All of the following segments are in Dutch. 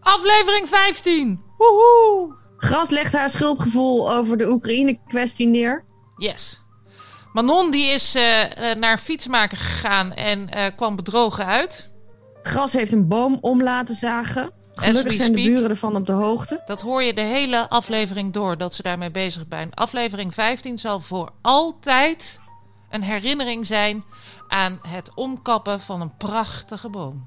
Aflevering 15. Woehoe. Gras legt haar schuldgevoel over de Oekraïne-kwestie neer. Yes. Manon die is eh, eh, naar fietsmaker gegaan en eh, kwam bedrogen uit. Gras heeft een boom om laten zagen. Gelukkig zijn de buren ervan op de hoogte. Dat hoor je de hele aflevering door dat ze daarmee bezig zijn. Aflevering 15 zal voor altijd een herinnering zijn aan het omkappen van een prachtige boom.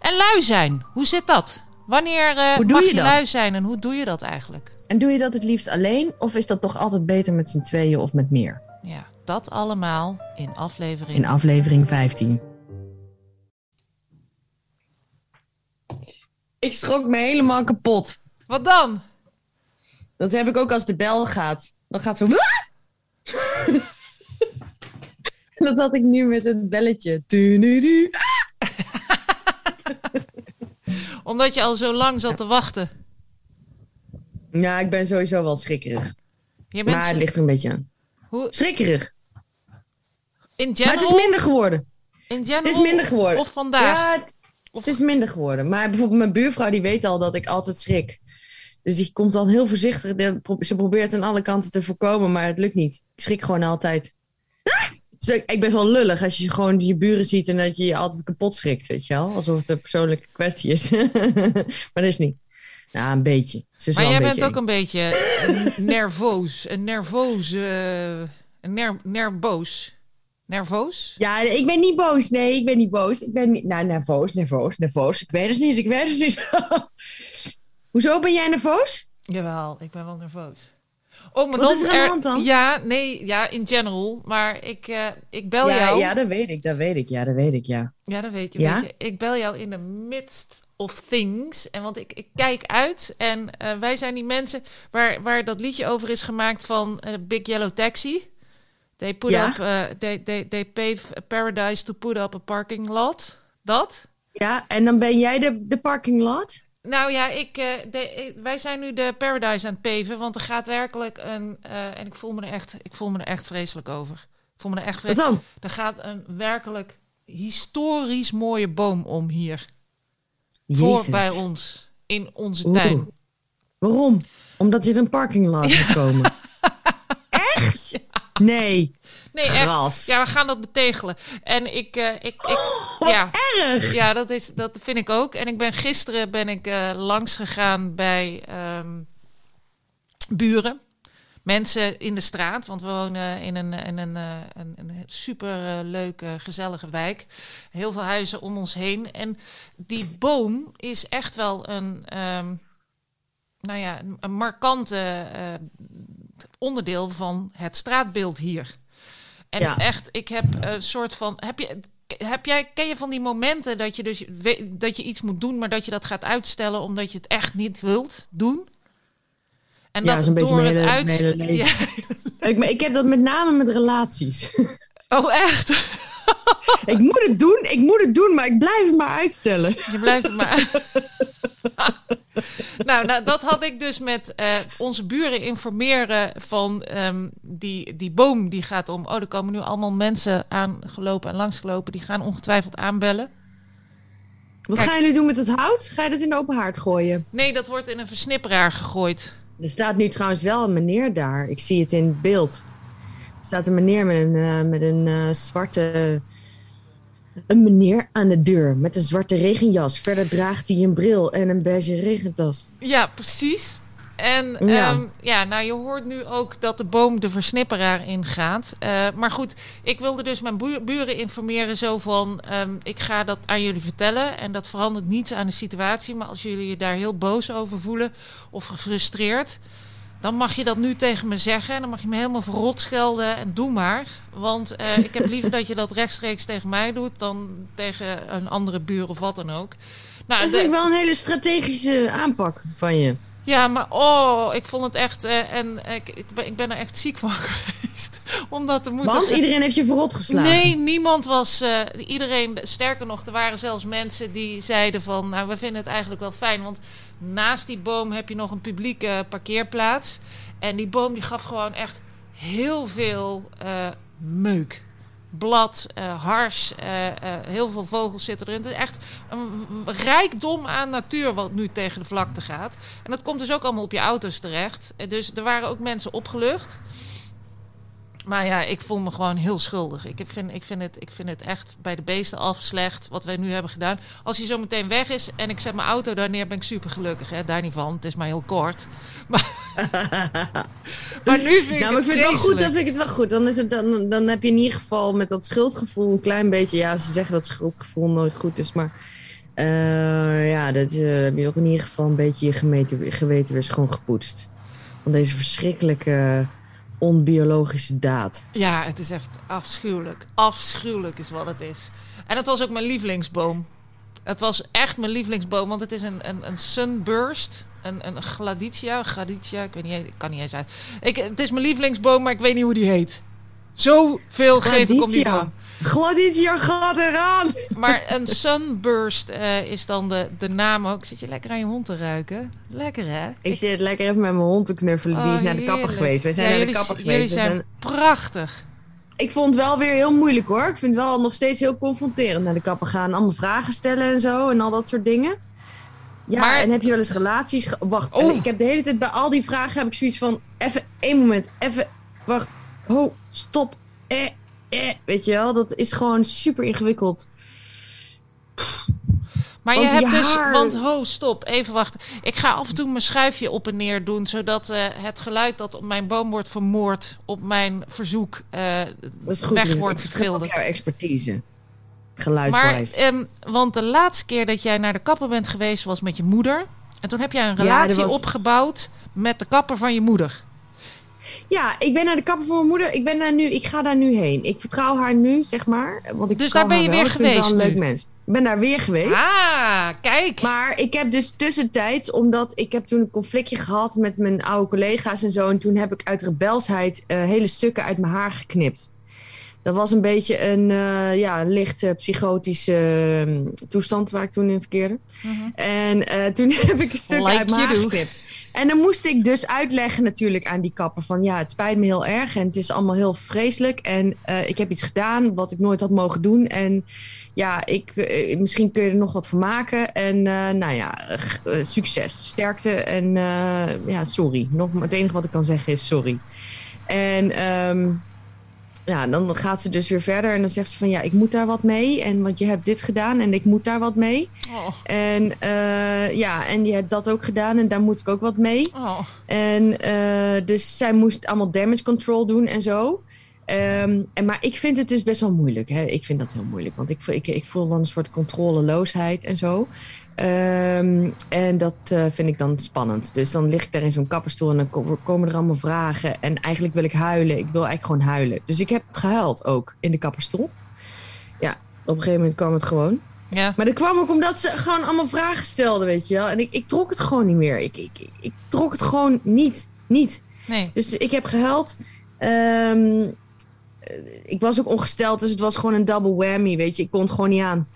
En lui zijn, hoe zit dat? Wanneer eh, Hoe doe mag je je dat? lui zijn en hoe doe je dat eigenlijk? En doe je dat het liefst alleen? Of is dat toch altijd beter met z'n tweeën of met meer? Ja, dat allemaal in aflevering. In aflevering 15. Ik schrok me helemaal kapot. Wat dan? Dat heb ik ook als de bel gaat. Dan gaat zo... En dat had ik nu met het belletje. Du-du-du. Omdat je al zo lang zat te wachten. Ja, ik ben sowieso wel schrikkerig. Je bent Maar het ligt er een beetje aan. hoe, Schrikkerig. in Maar general, het is minder geworden. in general Het is minder geworden. of vandaag. Ja, het- is minder geworden. Maar bijvoorbeeld mijn buurvrouw die weet al dat ik altijd schrik. Dus die komt dan heel voorzichtig. Ze probeert aan alle kanten te voorkomen, maar het lukt niet. Ik schrik gewoon altijd. Dus ik ben wel lullig als je gewoon je buren ziet en dat je je altijd kapot schrikt, weet je wel? Alsof het een persoonlijke kwestie is. maar dat is niet. Nou, een beetje. Ze is Maar jij een bent beetje ook een beetje n- nerveus. Een nerveus. eh, een ner, nervoos. Nervoos? Ja, ik ben niet boos. Nee, ik ben niet boos. Ik ben niet... Nou, nerveus, nerveus, nerveus. Ik weet het niet, ik weet het niet. Hoezo ben jij nerveus? Jawel, ik ben wel nerveus. Oh, Wat is er de hand dan? Ja, nee, ja, in general. Maar ik, eh, ik bel ja, jou. ja, dat weet ik, dat weet ik. Ja, dat weet ik, ja. Ja, dat weet je. Ja? Weet je. Ik bel jou in the midst of things. En want ik, ik kijk uit en eh, wij zijn die mensen waar, waar dat liedje over is gemaakt van eh, Big Yellow Taxi. They put Ja. up, they, they, they pave a paradise to put up a parking lot. Dat? Ja, en dan ben jij de, de parking lot? Nou ja, ik, eh, de, ik- wij zijn nu de paradise aan het peven, want er gaat werkelijk een, eh, en ik voel me er echt, ik voel me er echt vreselijk over. Ik voel me er echt Wat vreselijk. dan? Er gaat een werkelijk historisch mooie boom om hier. voor bij ons in onze Oeh. tuin. Waarom? Omdat je er een parking moet komen. Echt? Nee. Nee, echt. Gras. Ja, we gaan dat betegelen. En ik, eh, ik, ik Wat ja, erg. ja, dat is, dat vind ik ook. En ik ben gisteren ben ik eh, langs gegaan bij ehm, buren. Mensen in de straat, want we wonen in een, in een, eh, een, een super leuke, gezellige wijk. Heel veel huizen om ons heen. En die boom is echt wel een, ehm, nou ja, een, markante onderdeel van het straatbeeld hier. En Ja. echt, ik heb een soort van. Heb je, heb jij, ken je van die momenten dat je dus we- dat je iets moet doen, maar dat je dat gaat uitstellen omdat je het echt niet wilt doen? En Ja, dat is een beetje door het hele- uit- mijn hele leven. Ja. Ik, ik heb dat met name met relaties. Oh, echt? ik moet het doen, ik moet het doen, maar ik blijf het maar uitstellen. Je blijft het maar. nou, nou, dat had ik dus met eh, onze buren informeren van ehm, die, die boom die gaat om. Oh, er komen nu allemaal mensen aangelopen en langsgelopen. Die gaan ongetwijfeld aanbellen. Wat Kijk. gaan jullie doen met het hout? Ga je dat in de open haard gooien? Nee, dat wordt in een versnipperaar gegooid. Er staat nu trouwens wel een meneer daar. Ik zie het in beeld. Er staat een meneer met een, eh, met een eh, zwarte... Een meneer aan de deur met een zwarte regenjas. Verder draagt hij een bril en een beige regentas. Ja, precies. En Ja. ja. ja, nou je hoort nu ook dat de boom de versnipperaar ingaat. Eh maar goed, ik wilde dus mijn buren informeren zo van... ehm, ik ga dat aan jullie vertellen en dat verandert niets aan de situatie. Maar als jullie je daar heel boos over voelen of gefrustreerd... dan mag je dat nu tegen me zeggen. En dan mag je me helemaal verrot schelden en doe maar. Want eh, ik heb liever dat je dat rechtstreeks tegen mij doet... dan tegen een andere buur of wat dan ook. Nou, Dat de- vind ik wel een hele strategische aanpak van je. Ja, maar oh, ik vond het echt. eh, en ik, ik, ben, ik ben er echt ziek van geweest. Om dat te moeten. Want iedereen heeft je verrot geslagen. Nee, niemand was. eh, iedereen, sterker nog, er waren zelfs mensen die zeiden van. Nou, we vinden het eigenlijk wel fijn. Want naast die boom heb je nog een publieke parkeerplaats. En die boom die gaf gewoon echt heel veel eh, meuk. Blad, eh, hars, eh, eh, heel veel vogels zitten erin. Het is echt een rijkdom aan natuur wat nu tegen de vlakte gaat. En dat komt dus ook allemaal op je auto's terecht. Dus er waren ook mensen opgelucht. Maar ja, ik voel me gewoon heel schuldig. Ik vind, ik, vind het, ik vind het echt bij de beesten af slecht wat wij nu hebben gedaan. Als hij zo meteen weg is en ik zet mijn auto daar neer, ben ik super gelukkig. Hè? Daar niet van, het is maar heel kort. Maar, maar nu vind ik Nou, maar het ik vind het wel goed, dan vind ik het wel goed. Dan, is het, dan, dan heb je in ieder geval met dat schuldgevoel een klein beetje... Ja, ze zeggen dat schuldgevoel nooit goed is, maar... eh, ja, dat eh, heb je ook in ieder geval een beetje je gemeten, geweten weer schoon gepoetst. Van deze verschrikkelijke onbiologische daad. Ja, het is echt afschuwelijk. Afschuwelijk is wat het is. En het was ook mijn lievelingsboom. Het was echt mijn lievelingsboom, want het is een, een, een sunburst. Een, een gladitia, gladitia, ik weet niet, ik kan niet eens uit. Ik, het is mijn lievelingsboom, maar ik weet niet hoe die heet. Zoveel geef ik om die boom. Gladitia gaat eraan! Maar een sunburst eh, is dan de, de naam ook. Zit je lekker aan je hond te ruiken? Lekker hè? Ik zit lekker even met mijn hond te knuffelen. Die is Oh, naar de kapper geweest. Wij zijn Ja, naar jullie, de kapper Jullie geweest. We zijn zijn- prachtig. Ik vond het wel weer heel moeilijk hoor. Ik vind het wel nog steeds heel confronterend naar de kapper gaan. Allemaal vragen stellen en zo en al dat soort dingen. Ja, Maar- en heb je wel eens relaties... ge- Wacht, Oh. ik heb de hele tijd bij al die vragen heb ik zoiets van... Even één moment, even... Wacht, ho, stop, eh, eh. Weet je wel, dat is gewoon super ingewikkeld. Maar je Want hebt je dus, haar- want ho, stop, even wachten. Ik ga af en toe mijn schuifje op en neer doen, zodat eh, het geluid dat op mijn boom wordt vermoord op mijn verzoek eh, Dat goed. weg Lies. wordt jouw expertise. Maar, Geluidswijs. ehm, want de laatste keer dat jij naar de kapper bent geweest was met je moeder. En toen heb jij een relatie was- opgebouwd met de kapper van je moeder. Ja, ik ben naar de kapper van mijn moeder. Ik, ben daar nu, ik ga daar nu heen. Ik vertrouw haar nu, zeg maar. Want ik Dus daar ben je weer Ik vind het wel geweest een leuk mens. Ik ben daar weer geweest. Ah, kijk. Maar ik heb dus tussentijds, omdat ik heb toen een conflictje gehad met mijn oude collega's en zo. En toen heb ik uit rebelsheid eh, hele stukken uit mijn haar geknipt. Dat was een beetje een eh, ja, licht eh, psychotische eh, toestand waar ik toen in verkeerde. Mhm. En eh, toen heb ik een stuk Like uit mijn haar geknipt. En dan moest ik dus uitleggen natuurlijk aan die kapper van... ja, het spijt me heel erg en het is allemaal heel vreselijk. En eh, ik heb iets gedaan wat ik nooit had mogen doen. En ja, ik, eh, misschien kun je er nog wat van maken. En eh, nou ja, succes, sterkte en ja, sorry. Nog, het enige wat ik kan zeggen is sorry. En ehm, ja, dan gaat ze dus weer verder en dan zegt ze van... ja, ik moet daar wat mee. En want je hebt dit gedaan en ik moet daar wat mee. Oh, En eh, ja, en je hebt dat ook gedaan en daar moet ik ook wat mee. oh. En eh, dus zij moest allemaal damage control doen en zo. Ehm, en, maar ik vind het dus best wel moeilijk. Hè? Ik vind dat heel moeilijk, want ik, voel- ik, ik voel dan een soort controleloosheid en zo. Ehm, en dat eh, vind ik dan spannend. Dus dan lig ik daar in zo'n kapperstoel en dan ko- komen er allemaal vragen. En eigenlijk wil ik huilen. Ik wil eigenlijk gewoon huilen. Dus ik heb gehuild ook in de kapperstoel. Ja, op een gegeven moment kwam het gewoon. Ja. Maar dat kwam ook omdat ze gewoon allemaal vragen stelden, weet je wel. En ik, ik trok het gewoon niet meer. Ik, ik, ik, trok het gewoon niet. Niet. Nee. Dus ik heb gehuild. Ehm, eh, ik was ook ongesteld, dus het was gewoon een double whammy, weet je. Ik kon het gewoon niet aan.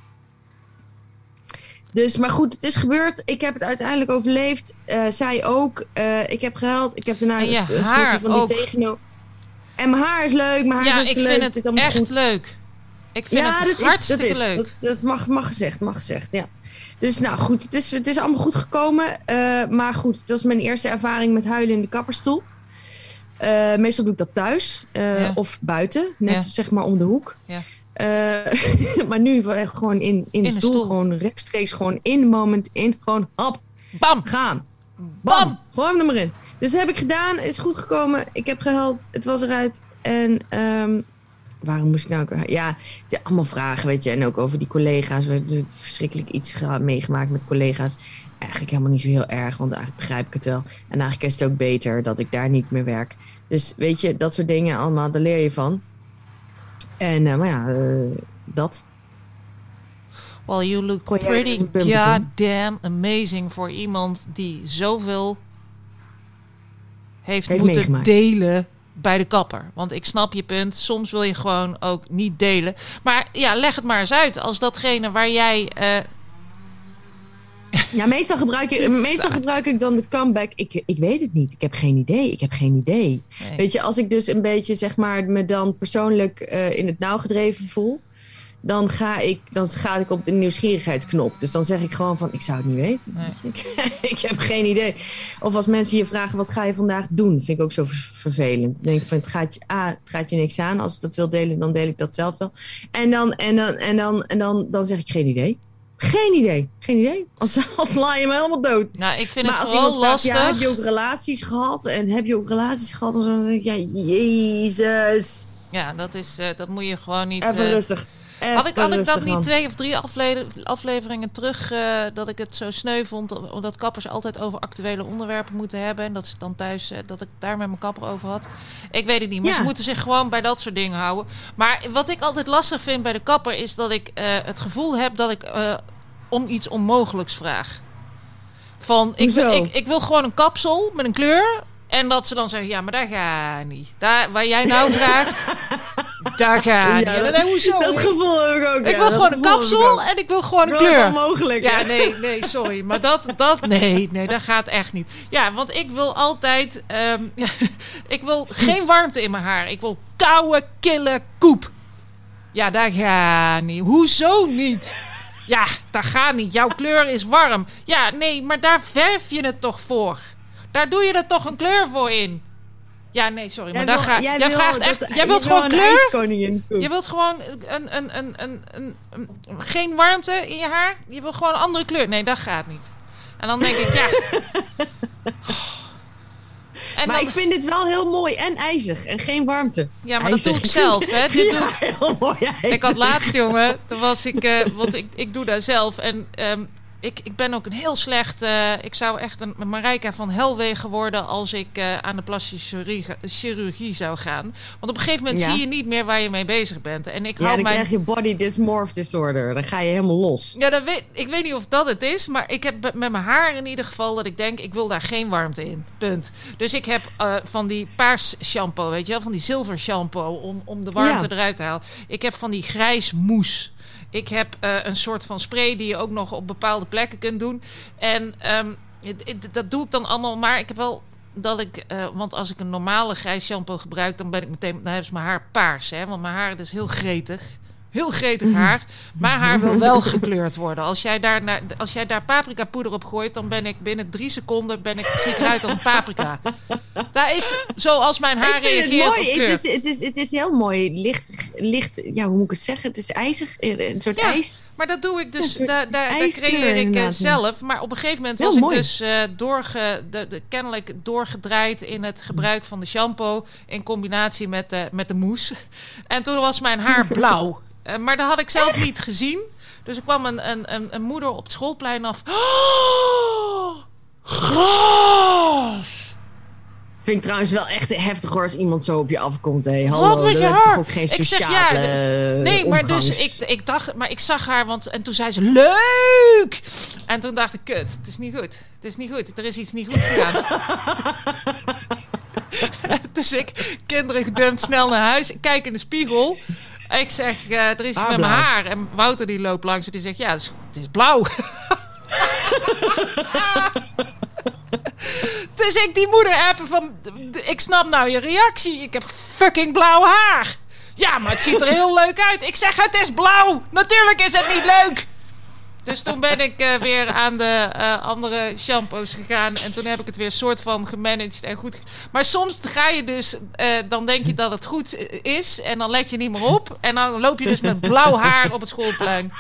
Dus, maar goed, het is gebeurd. Ik heb het uiteindelijk overleefd. Eh, zij ook. Eh, ik heb gehuild. Ik heb daarna een, een haar stukje van ook. die tegeno. En mijn haar is leuk. Mijn haar Ja, is ik vind leuk. zit het echt goed. leuk. Ik vind ja, het dat is, hartstikke dat is, leuk. Dat, dat mag, mag gezegd, mag gezegd, ja. Dus nou goed, het is, het is allemaal goed gekomen. Eh, maar goed, het was mijn eerste ervaring met huilen in de kapperstoel. Meestal doe ik dat thuis Ja. of buiten, net Ja. zeg maar om de hoek. Ja. Eh, maar nu gewoon in, in, de de stoel, stoel. gewoon rechtstreeks, gewoon in de moment, in, gewoon hap, Bam! gaan. Bam! Bam! Gewoon er maar in. Dus dat heb ik gedaan. Is goed gekomen. Ik heb gehuild. Het was eruit. En ehm, waarom moest ik nou ook... Ja, allemaal vragen, weet je. En ook over die collega's. We hebben verschrikkelijk iets meegemaakt met collega's. Eigenlijk helemaal niet zo heel erg, want eigenlijk begrijp ik het wel. En eigenlijk is het ook beter dat ik daar niet meer werk. Dus weet je, dat soort dingen allemaal, daar leer je van. En, eh, maar ja, eh, dat. Well, you look pretty in? goddamn amazing voor iemand die zoveel heeft, Heeft moeten meegemaakt. delen bij de kapper. Want ik snap je punt. Soms wil je gewoon ook niet delen. Maar ja, leg het maar eens uit. Als datgene waar jij... eh, Ja, meestal gebruik, ik, meestal gebruik ik dan de comeback. Ik, ik weet het niet. Ik heb geen idee. Ik heb geen idee. Nee. Weet je, als ik dus een beetje, zeg maar, me dan persoonlijk eh, in het nauw gedreven voel, dan ga ik, dan ga ik op de nieuwsgierigheidsknop. Dus dan zeg ik gewoon van, ik zou het niet weten. Nee. Ik, ik heb geen idee. Of als mensen je vragen, wat ga je vandaag doen? Vind ik ook zo ver- vervelend. Dan denk ik van, het gaat je, A, het gaat je niks aan. Als ik dat wil delen, dan deel ik dat zelf wel. En dan, en dan, en dan, en dan, dan zeg ik geen idee. Geen idee. Geen idee. Als, als sla je me helemaal dood. Nou, ik vind maar het vooral vraagt, lastig. ja, heb je ook relaties gehad? En heb je ook relaties gehad? En zo, dan denk ja, jezus. Ja, dat, is, eh, dat moet je gewoon niet... Even eh, rustig. Even Had ik, had ik dat niet twee of drie afle- afleveringen terug, eh, dat ik het zo sneu vond, omdat kappers altijd over actuele onderwerpen moeten hebben. En dat ze dan thuis, dat ik daar met mijn kapper over had. Ik weet het niet, maar Ja. ze moeten zich gewoon bij dat soort dingen houden. Maar wat ik altijd lastig vind bij de kapper, is dat ik het gevoel heb dat ik om iets onmogelijks vraag. Van, ik, wil, ik, ik wil gewoon een kapsel met een kleur. En dat ze dan zeggen, ja, maar daar ga niet. Daar, waar jij nou vraagt, daar ga niet. Ja, dat- hoezo? Dat gevoel heb ik ook. Ik ja, wil gewoon een kapsel en ik wil gewoon een kleur. onmogelijk. Ja, hè? nee, nee, sorry. Maar dat, dat, nee, nee, dat gaat echt niet. Ja, want ik wil altijd, ehm, ik wil geen warmte in mijn haar. Ik wil koude, kille koep. Ja, daar gaat niet. Hoezo niet? Ja, dat gaat niet. Jouw kleur is warm. Ja, nee, maar daar verf je het toch voor? Daar doe je er toch een kleur voor in? Ja, nee, sorry, maar daar ga, jij jij wil vraagt echt, jij wilt wil gewoon kleur? Je wilt gewoon een, een, een, een, een, een- geen warmte in je haar. Je wil gewoon een andere kleur. Nee, dat gaat niet. En dan denk ik, ja. En Maar dan, ik vind dit wel heel mooi en ijzig en geen warmte. ja, maar dat doe ik zelf. Hè. Dit doe ik, heel mooi ijzig. ik had laatst, jongen, toen was ik, eh, want ik, ik doe dat zelf. En ehm, ik, ik ben ook een heel slecht, eh, ik zou echt een Marijka van Helwegen worden als ik eh, aan de plastische chirurgie, chirurgie zou gaan. Want op een gegeven moment Ja. zie je niet meer waar je mee bezig bent. En ik Ja, hou dan mijn krijg je body dysmorph disorder. Dan ga je helemaal los. Ja, dat weet, ik weet niet of dat het is, maar ik heb met mijn haar in ieder geval dat ik denk, ik wil daar geen warmte in. Punt. Dus ik heb eh, van die paars shampoo, weet je wel, van die zilver shampoo om, om de warmte Ja. eruit te halen. Ik heb van die grijs moes. Ik heb eh, een soort van spray die je ook nog op bepaalde plekken kunt doen. En ehm, dat doe ik dan allemaal, maar ik heb wel dat ik, eh, want als ik een normale grijs shampoo gebruik, dan ben ik meteen, dan hebben ze mijn haar paars, hè, want mijn haar is heel gretig. Heel gretig haar. Mijn haar wil wel gekleurd worden. Als jij daar, naar, als jij daar paprika poeder op gooit, dan ben ik binnen drie seconden ben ik, zie ik eruit als een paprika. Dat is zoals mijn haar ik vind het reageert op kleur. Het is, het, is, het is heel mooi. Licht, licht, ja, hoe moet ik het zeggen? Het is ijzig. eh, Een soort Ja. ijs. Maar dat doe ik dus, daar, daar, daar creëer ik eh, zelf. Maar op een gegeven moment Heel was mooi. ik dus eh, doorge, de, de, kennelijk doorgedraaid in het gebruik van de shampoo in combinatie met de, met de mousse. En toen was mijn haar blauw. Eh, maar dat had ik zelf niet gezien. Dus er kwam een, een, een, een moeder op het schoolplein af. Oh, gras! Vind ik trouwens wel echt heftig hoor als iemand zo op je afkomt. Hé. Hallo, Wat met je haar? ook geen Ik zeg, sociale ja, eh, Nee, maar omgangs- dus ik, ik dacht, maar ik zag haar, want en toen zei ze leuk. En toen dacht ik, kut, het is niet goed. Het is niet goed. Er is iets niet goed gegaan. dus ik, kinderen gedumpt, snel naar huis. Ik kijk in de spiegel. Ik zeg, eh, er is iets met mijn haar. En Wouter die loopt langs en die zegt, ja, het is, het is blauw. dus ik die moeder appen van, ik snap nou je reactie. Ik heb fucking blauw haar. Ja, maar het ziet er heel leuk uit. Ik zeg, het is blauw. Natuurlijk is het niet leuk. Dus toen ben ik eh, weer aan de eh, andere shampoos gegaan. En toen heb ik het weer soort van gemanaged en goed. Maar soms ga je dus, eh, dan denk je dat het goed is. En dan let je niet meer op. En dan loop je dus met blauw haar op het schoolplein.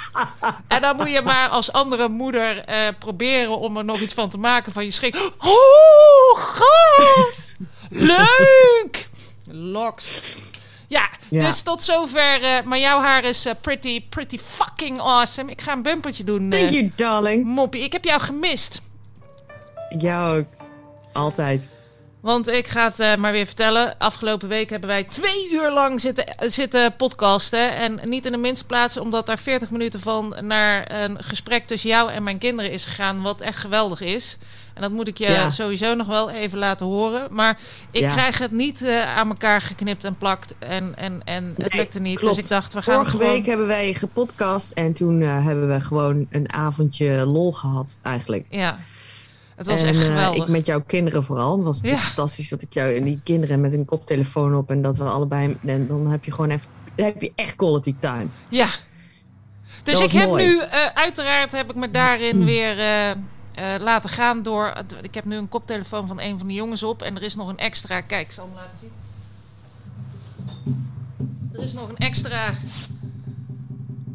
En dan moet je maar als andere moeder proberen om er nog iets van te maken van je schrik. Oh, god! Leuk! Loks. Ja, Ja. dus tot zover. eh, maar jouw haar is eh, pretty, pretty fucking awesome. Ik ga een bumpertje doen. Thank eh, you, darling. Moppie, ik heb jou gemist. Jou ook. Altijd. Want ik ga het eh, maar weer vertellen. Afgelopen week hebben wij twee uur lang zitten, zitten podcasten. En niet in de minste plaats, omdat daar 40 minuten van naar een gesprek tussen jou en mijn kinderen is gegaan. Wat echt geweldig is. En dat moet ik je Ja. sowieso nog wel even laten horen. Maar ik Ja. krijg het niet eh, aan elkaar geknipt en plakt. En, en, en het Nee, lukte niet. klopt. Dus ik dacht, we gaan Vorige gewoon... week hebben wij gepodcast en toen eh, hebben we gewoon een avondje lol gehad, eigenlijk. Ja, het was en, echt eh, geweldig. ik met jouw kinderen vooral. Het was Ja. fantastisch dat ik jou en die kinderen met een koptelefoon op en dat we allebei. En dan heb je gewoon even. Dan heb je echt quality time. Ja. Dus ik heb mooi. nu, eh, uiteraard heb ik me daarin weer eh, eh, laten gaan door... Ik heb nu een koptelefoon van een van de jongens op. En er is nog een extra... Kijk, ik zal hem laten zien. Er is nog een extra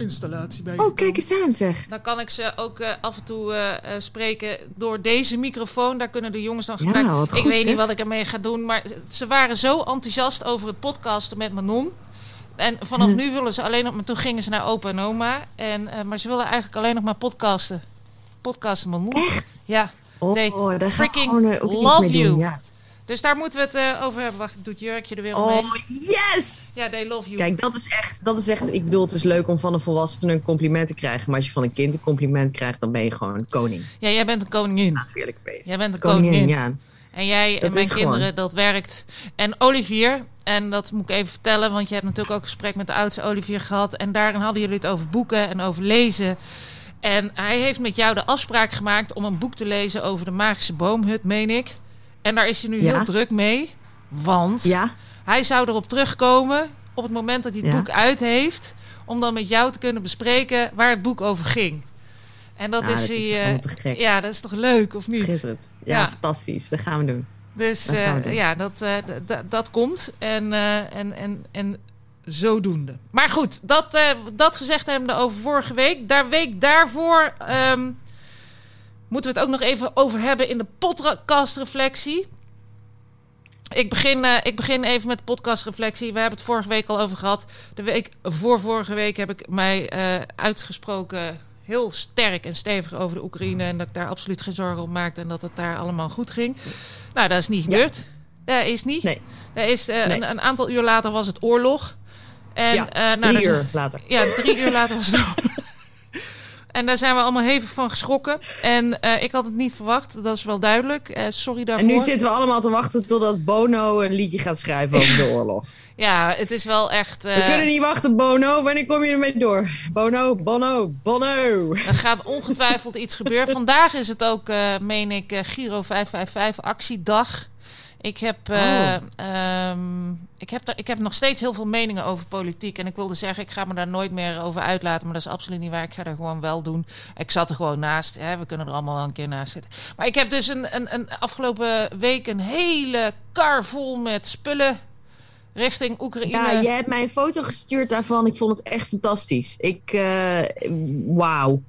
installatie bij. Oh, kijk eens aan zeg. Dan kan ik ze ook eh, af en toe eh, eh, spreken door deze microfoon. Daar kunnen de jongens dan Ja, ik goed, weet niet wat ik ermee ga doen. Maar ze waren zo enthousiast over het podcasten met Manon. En vanaf Hm. nu willen ze alleen nog maar... Toen gingen ze naar opa en oma. En, eh, maar ze willen eigenlijk alleen nog maar podcasten. Podcasten Manon. Echt? Ja. Oh, ik freaking love doen. you. Ja. Dus daar moeten we het eh, over hebben. Wacht, ik doe het jurkje er weer omheen. Oh, yes! Ja, they love you. Kijk, dat is, echt, dat is echt. Ik bedoel, het is leuk om van een volwassene een compliment te krijgen. Maar als je van een kind een compliment krijgt, dan ben je gewoon koning. Ja, jij bent een koningin. Eerlijk wezen. Jij bent een koningin. Koningin, ja. En jij en Dat mijn kinderen, gewoon. dat werkt. En Olivier, en dat moet ik even vertellen, want je hebt natuurlijk ook een gesprek met de oudste Olivier gehad. En daarin hadden jullie het over boeken en over lezen. En hij heeft met jou de afspraak gemaakt om een boek te lezen over de magische boomhut, meen ik. En daar is hij nu Ja. heel druk mee. Want Ja, hij zou erop terugkomen op het moment dat hij het Ja. boek uit heeft. Om dan met jou te kunnen bespreken waar het boek over ging. En dat Nou, is dat is hij. eh, ja, dat is toch leuk, of niet? schitterend. Ja, Ja. fantastisch. Dat gaan we doen. Dus Dat eh, doen. ja, dat, eh, dat komt. En, en, en, en zodoende. Maar goed, dat, dat gezegd hebben we over vorige week. Daar week daarvoor ehm, moeten we het ook nog even over hebben in de podcastreflectie. Ik begin, eh, ik begin even met de podcastreflectie. We hebben het vorige week al over gehad. De week voor vorige week heb ik mij eh, uitgesproken heel sterk en stevig over de Oekraïne. En dat ik daar absoluut geen zorgen om maakte. En dat het daar allemaal goed ging. Nou, dat is niet Ja. gebeurd. Dat is niet. Nee. Dat is, eh, Nee. een, een aantal uur later was het oorlog. En, ja, nou, drie uur later. Ja, drie uur later was het oorlog. En daar zijn we allemaal hevig van geschrokken. En eh, ik had het niet verwacht, dat is wel duidelijk. Eh, sorry daarvoor. En nu zitten we allemaal te wachten totdat Bono een liedje gaat schrijven over de oorlog. Ja, het is wel echt... eh, We kunnen niet wachten, Bono. Wanneer kom je ermee door? Bono, Bono, Bono. Er gaat ongetwijfeld iets gebeuren. Vandaag is het ook, eh, meen ik, eh, Giro 555 actiedag. Ik heb, eh, Oh. ehm, ik, heb daar, ik heb nog steeds heel veel meningen over politiek. En ik wilde zeggen, ik ga me daar nooit meer over uitlaten. Maar dat is absoluut niet waar. Ik ga er gewoon wel doen. Ik zat er gewoon naast. Hè. We kunnen er allemaal wel een keer naast zitten. Maar ik heb dus een, een, een afgelopen week een hele kar vol met spullen richting Oekraïne. Ja, jij hebt mij een foto gestuurd daarvan. Ik vond het echt fantastisch. Ik, eh, wauw.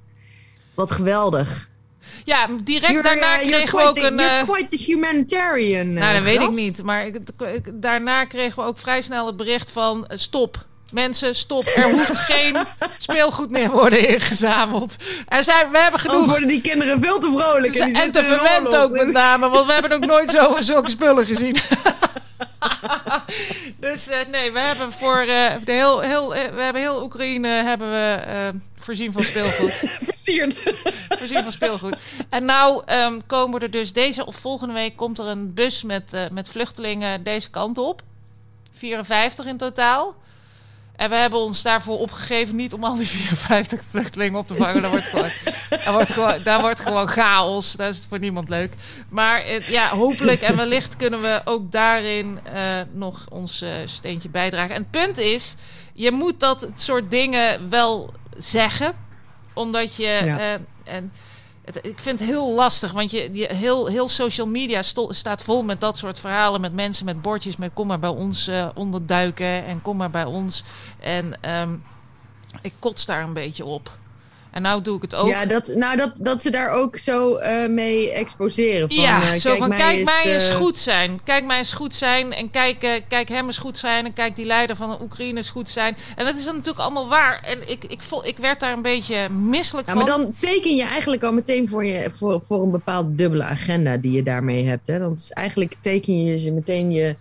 Wat geweldig. Ja, direct You're, daarna kregen we ook the- een... You're eh, quite the humanitarian. Nou, eh, dat weet ik niet. Maar ik- ik- daarna kregen we ook vrij snel het bericht van... eh, stop. Mensen, stop. Er hoeft geen speelgoed meer worden ingezameld. Er zijn, we hebben Anders genoeg... worden die kinderen veel te vrolijk. die En te verwend ook met name. Want we hebben ook nooit zo, zulke spullen gezien. dus nee, we hebben voor de heel, heel, we hebben heel Oekraïne hebben we, voorzien van speelgoed. Versierd. voorzien van speelgoed. En nou ehm, komen er dus deze of volgende week komt er een bus met, eh, met vluchtelingen deze kant op. 54 in totaal. En we hebben ons daarvoor opgegeven niet om al die 54 vluchtelingen op te vangen. Dat wordt gewoon, wordt dat wordt gewoon chaos. Dat is voor niemand leuk. Maar het, ja, hopelijk en wellicht kunnen we ook daarin eh, nog ons eh, steentje bijdragen. En het punt is, je moet dat soort dingen wel zeggen. Omdat je... Ja. eh, en, het, ik vind het heel lastig, want je, heel, heel social media staat vol met dat soort verhalen. Met mensen met bordjes met kom maar bij ons eh, onderduiken en kom maar bij ons. En ehm, ik kots daar een beetje op. En nou doe ik het ook. Ja, dat, nou, dat, dat ze daar ook zo uh, mee exposeren. Van, ja, uh, zo kijk van mij kijk mij eens uh... goed zijn. Kijk mij eens goed zijn. En kijk, kijk hem eens goed zijn. En kijk die leider van de Oekraïne eens goed zijn. En dat is dan natuurlijk allemaal waar. En ik, ik, vol, ik werd daar een beetje misselijk ja, van. Maar dan teken je eigenlijk al meteen voor, je, voor, voor een bepaalde dubbele agenda die je daarmee hebt. Hè? Want eigenlijk teken je je meteen je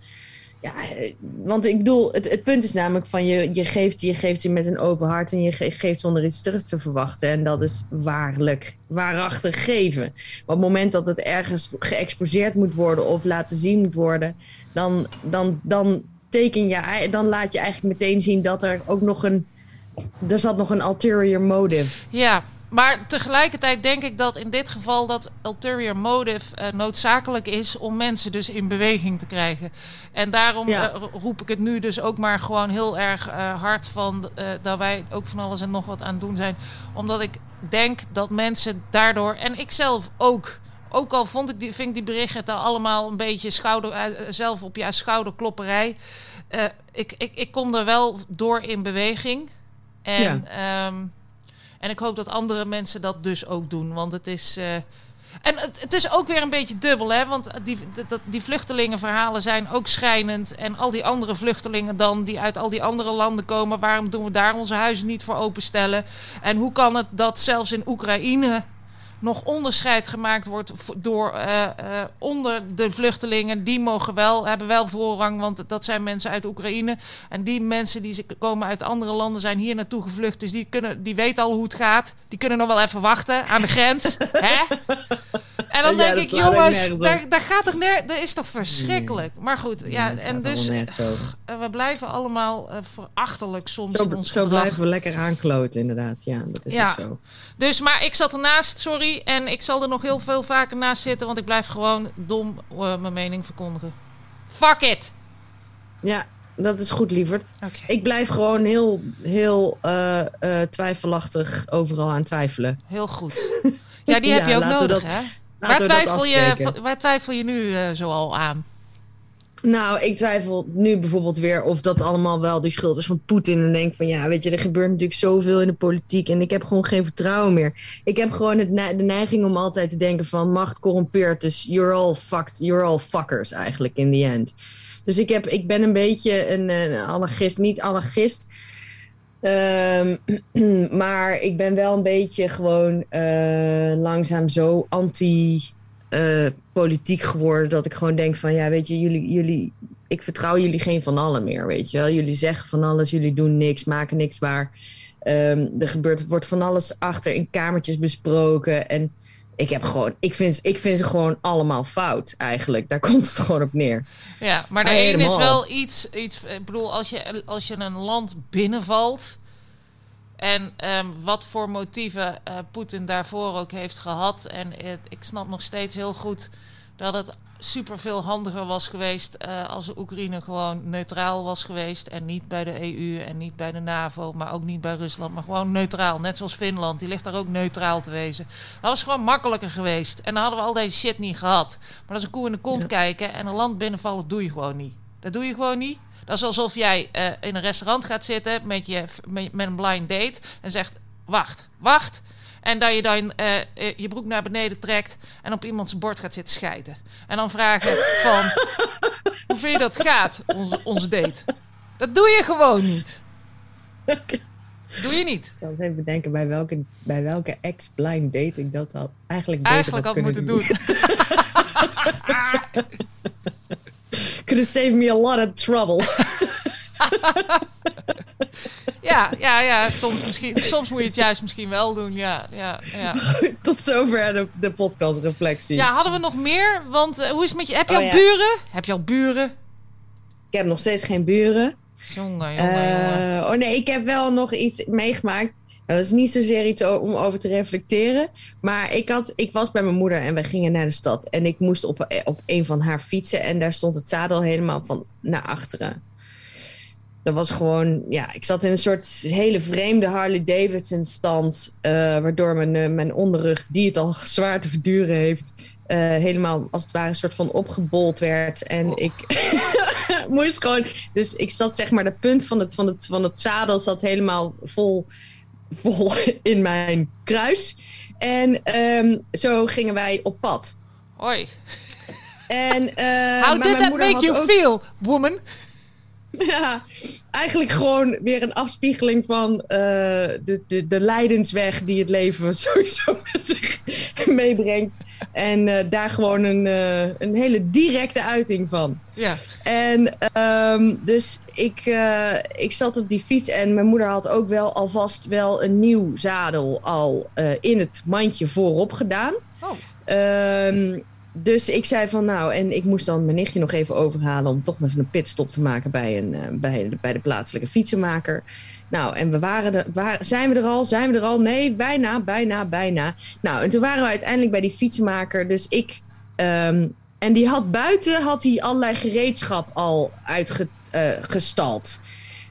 ja, want ik bedoel, het, het punt is namelijk van je, je, geeft, je geeft je met een open hart en je geeft zonder iets terug te verwachten. En dat is waarlijk, waarachtig geven. Maar op het moment dat het ergens geëxposeerd moet worden of laten zien moet worden, dan, dan, dan teken je, dan laat je eigenlijk meteen zien dat er ook nog een, er zat nog een ulterior motive. Ja, maar tegelijkertijd denk ik dat in dit geval dat ulterior motive uh, noodzakelijk is om mensen dus in beweging te krijgen. En daarom ja. uh, roep ik het nu dus ook maar gewoon heel erg uh, hard van dat wij ook van alles en nog wat aan het doen zijn. Omdat ik denk dat mensen daardoor, en ik zelf ook, ook al vond ik die, vind ik die berichten daar allemaal een beetje schouder, zelf op je schouderklopperij. ik, ik, ik kom er wel door in beweging. En ja. um, en ik hoop dat andere mensen dat dus ook doen. Want het is. Uh, en het, het, is ook weer een beetje dubbel, hè? Want die, die, die vluchtelingenverhalen zijn ook schrijnend. En al die andere vluchtelingen dan, die uit al die andere landen komen, waarom doen we daar onze huizen niet voor openstellen? En hoe kan het dat zelfs in Oekraïne nog onderscheid gemaakt wordt door uh, uh, onder de vluchtelingen. Die mogen wel, hebben wel voorrang, want dat zijn mensen uit Oekraïne. En die mensen die komen uit andere landen zijn hier naartoe gevlucht. Dus die, kunnen, die weten al hoe het gaat. Die kunnen nog wel even wachten aan de grens. Hè? En dan denk ik, jongens, daar, daar, gaat toch neer, dat is toch verschrikkelijk. Maar goed, ja, en dus we blijven allemaal uh, verachtelijk soms zo, in ons Zo gedrag. blijven we lekker aankloten, inderdaad. Ja, dat is ook zo. Dus, maar ik zat ernaast, sorry, en ik zal er nog heel veel vaker naast zitten, want ik blijf gewoon dom uh, mijn mening verkondigen. Fuck it! Ja, dat is goed, lieverd. Okay. Ik blijf gewoon heel, heel uh, uh, twijfelachtig overal aan twijfelen. Heel goed. Ja, die heb je ook nodig, dat, hè? Waar twijfel, je, waar twijfel je nu uh, zoal aan? Nou, ik twijfel nu bijvoorbeeld weer of dat allemaal wel de schuld is van Poetin. En denk van ja, weet je, er gebeurt natuurlijk zoveel in de politiek. En ik heb gewoon geen vertrouwen meer. Ik heb gewoon het, de neiging om altijd te denken van macht corrumpeert. Dus you're all fucked, you're all fuckers eigenlijk in the end. Dus ik, heb, ik ben een beetje een, een anarchist, niet anarchist. Um, maar ik ben wel een beetje gewoon uh, langzaam zo anti uh, politiek geworden dat ik gewoon denk van ja, weet je, jullie, jullie, ik vertrouw jullie geen van allen meer, weet je wel. Jullie zeggen van alles, jullie doen niks, maken niks waar. Um, er gebeurt, wordt van alles achter in kamertjes besproken en ik heb gewoon, ik vind, ik vind ze gewoon allemaal fout eigenlijk. Daar komt het gewoon op neer. Ja, maar de een is wel iets, iets, ik bedoel, als je, als je een land binnenvalt en um, wat voor motieven uh, Poetin daarvoor ook heeft gehad. En uh, ik snap nog steeds heel goed dat het super veel handiger was geweest uh, als de Oekraïne gewoon neutraal was geweest. En niet bij de EU en niet bij de NAVO, maar ook niet bij Rusland. Maar gewoon neutraal. Net zoals Finland, die ligt daar ook neutraal te wezen. Dat was gewoon makkelijker geweest. En dan hadden we al deze shit niet gehad. Maar dat is een koe in de kont ja. kijken en een land binnenvallen doe je gewoon niet. Dat doe je gewoon niet. Dat is alsof jij uh, in een restaurant gaat zitten met, je, met, met een blind date en zegt: Wacht, wacht. En dat je dan uh, je broek naar beneden trekt en op iemands bord gaat zitten scheiden. En dan vragen van, hoe vind je dat gaat, onze, onze date? Dat doe je gewoon niet. Doe je niet. Ik kan eens even bedenken bij welke, bij welke ex-blind date ik dat al eigenlijk beter Eigenlijk had moeten doen. doen. Could have saved me a lot of trouble. ja, ja, ja. Soms, misschien, soms moet je het juist misschien wel doen. Ja, ja, ja. Tot zover de, de podcastreflectie. Ja, hadden we nog meer? Want uh, hoe is het met je? Heb je oh, al ja. buren? Heb je al buren? Ik heb nog steeds geen buren. Jongen, jongen, uh, jongen. Oh nee, ik heb wel nog iets meegemaakt. Dat is niet zozeer iets om over te reflecteren. Maar ik, had, ik was bij mijn moeder en we gingen naar de stad. En ik moest op, op een van haar fietsen. En daar stond het zadel helemaal van naar achteren. Dat was gewoon, ja, ik zat in een soort hele vreemde Harley Davidson stand. Uh, waardoor mijn, uh, mijn onderrug, die het al zwaar te verduren heeft, uh, helemaal als het ware een soort van opgebold werd. En oh. ik moest gewoon, dus ik zat zeg maar, de punt van het, van het, van het zadel zat helemaal vol vol in mijn kruis. En ehm, zo gingen wij op pad. Hoi. En, eh, How did that make you ook- feel, woman? Ja, eigenlijk gewoon weer een afspiegeling van eh, de, de, de lijdensweg die het leven sowieso met zich meebrengt. En eh, daar gewoon een, eh, een hele directe uiting van. Ja. En ehm, dus ik, ik zat op die fiets en mijn moeder had ook wel alvast wel een nieuw zadel al in het mandje voorop gedaan. Oh. Ehm, dus ik zei van nou, en ik moest dan mijn nichtje nog even overhalen om toch even een pitstop te maken bij, een, eh, bij, de, bij de plaatselijke fietsenmaker. Nou, en we waren er, waar, zijn we er al? Zijn we er al? Nee, bijna, bijna, bijna. Nou, en toen waren we uiteindelijk bij die fietsenmaker. Dus ik, ehm, en die had buiten had hij allerlei gereedschap al uitgestald.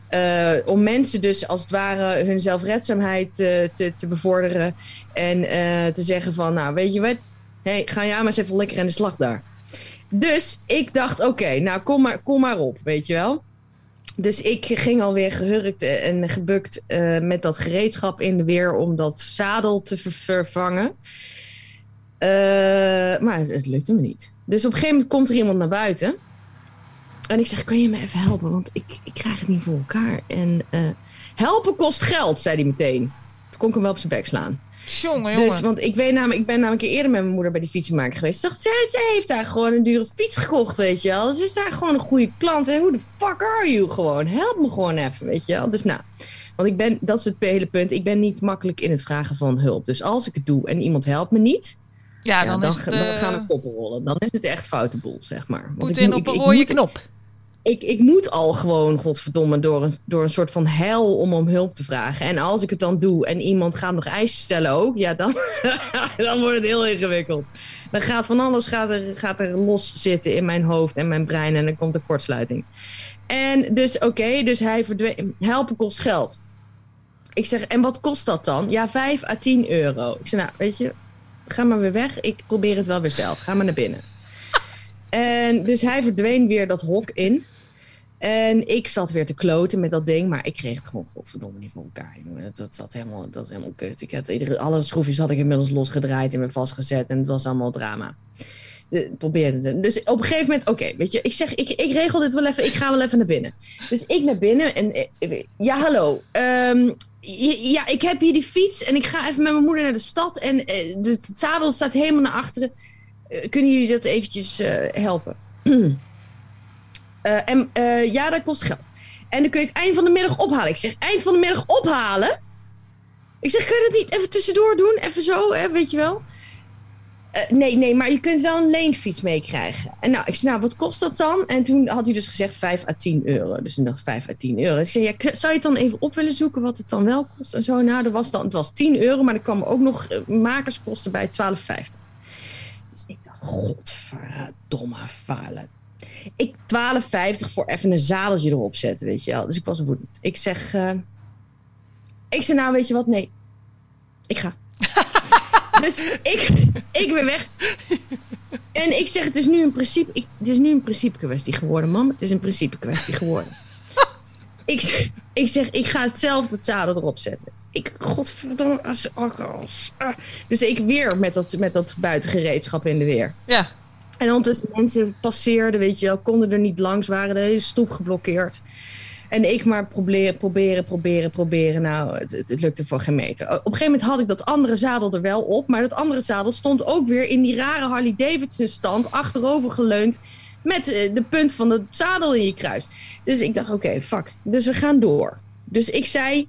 Eh, om mensen dus als het ware hun zelfredzaamheid eh, te, te bevorderen. En eh, te zeggen van, nou weet je wat, hey, ga jij maar eens even lekker aan de slag daar. Dus ik dacht, oké, nou kom maar, kom maar op, weet je wel. Dus ik ging alweer gehurkt en gebukt eh, met dat gereedschap in de weer om dat zadel te ver- vervangen. Eh, maar het lukte me niet. Dus op een gegeven moment komt er iemand naar buiten. En ik zeg, kan je me even helpen? Want ik, ik krijg het niet voor elkaar. En eh, helpen kost geld, zei hij meteen. Toen kon ik hem wel op zijn bek slaan. Jongen, jongen. Dus, want ik, weet namelijk, ik ben namelijk een keer eerder met mijn moeder bij die fietsenmaker geweest. Dacht, zij, zij heeft daar gewoon een dure fiets gekocht, weet je wel. Ze is daar gewoon een goede klant. En hoe de fuck are you gewoon? Help me gewoon even, weet je wel. Dus nou, want ik ben, dat is het hele punt. Ik ben niet makkelijk in het vragen van hulp. Dus als ik het doe en iemand helpt me niet, ja, ja, dan, het dan eh, gaan de koppen rollen. Dan is het echt foute boel, zeg maar. Want Poetin op een rode knop. Ik, ik moet al gewoon, godverdomme, door een, door een soort van hel om om hulp te vragen. En als ik het dan doe en iemand gaat nog eisen stellen ook, ja, dan, dan wordt het heel ingewikkeld. Dan gaat van alles gaat er, gaat er los zitten in mijn hoofd en mijn brein en dan komt er kortsluiting. En dus, oké, dus hij verdween. Helpen kost geld. Ik zeg, en wat kost dat dan? Ja, 5 à 10 euro. Ik zeg, nou, weet je, ga maar weer weg. Ik probeer het wel weer zelf. Ga maar naar binnen. En dus hij verdween weer dat hok in. En ik zat weer te kloten met dat ding, maar ik kreeg het gewoon godverdomme niet voor elkaar. Dat, zat helemaal, dat helemaal kut. Ik had iedere, alle schroefjes had ik inmiddels losgedraaid en weer vastgezet en het was allemaal drama. Ik probeerde. Dus op een gegeven moment, oké, weet je, ik zeg, ik, ik regel dit wel even, ik ga wel even naar binnen. Dus ik naar binnen en, eh, ja, hallo. Ehm, ja, ik heb hier die fiets en ik ga even met mijn moeder naar de stad en eh, het zadel staat helemaal naar achteren. Eh, kunnen jullie dat eventjes eh, helpen? Eh, en eh, ja, dat kost geld. En dan kun je het eind van de middag ophalen. Ik zeg, eind van de middag ophalen? Ik zeg, kun je dat niet even tussendoor doen? Even zo, hè, weet je wel? Eh, nee, nee, maar je kunt wel een leenfiets meekrijgen. En nou, ik zei, nou, wat kost dat dan? En toen had hij dus gezegd 5 à 10 euro. Dus ik dacht 5 à 10 euro. Ik zei, ja, zou je het dan even op willen zoeken wat het dan wel kost? En zo, nou, er was dan, het was 10 euro, maar er kwam ook nog makerskosten bij 12,50. Dus ik dacht, godverdomme vuile ik 12,50 voor even een zadeltje erop zetten, weet je wel. Dus ik was woedend. Ik zeg, eh, ik zeg nou, weet je wat? Nee, ik ga. dus ik, ik ben weg. En ik zeg, het is nu een principe, ik, het is nu een principe kwestie geworden, mam. Het is een principe kwestie geworden. ik, zeg- ik zeg, ik ga het zelf het zadel erop zetten. Ik, godverdomme, als, als, ah. Dus ik weer met dat, met dat buitengereedschap in de weer. Ja. En ondertussen mensen passeerden, weet je wel, konden er niet langs, waren de hele stoep geblokkeerd. En ik maar proberen, proberen, proberen, proberen. Nou, het, het, lukte voor geen meter. Op een gegeven moment had ik dat andere zadel er wel op. Maar dat andere zadel stond ook weer in die rare Harley Davidson stand. Achterover geleund. Met eh, de punt van het zadel in je kruis. Dus ik dacht, oké, fuck. Dus we gaan door. Dus ik zei,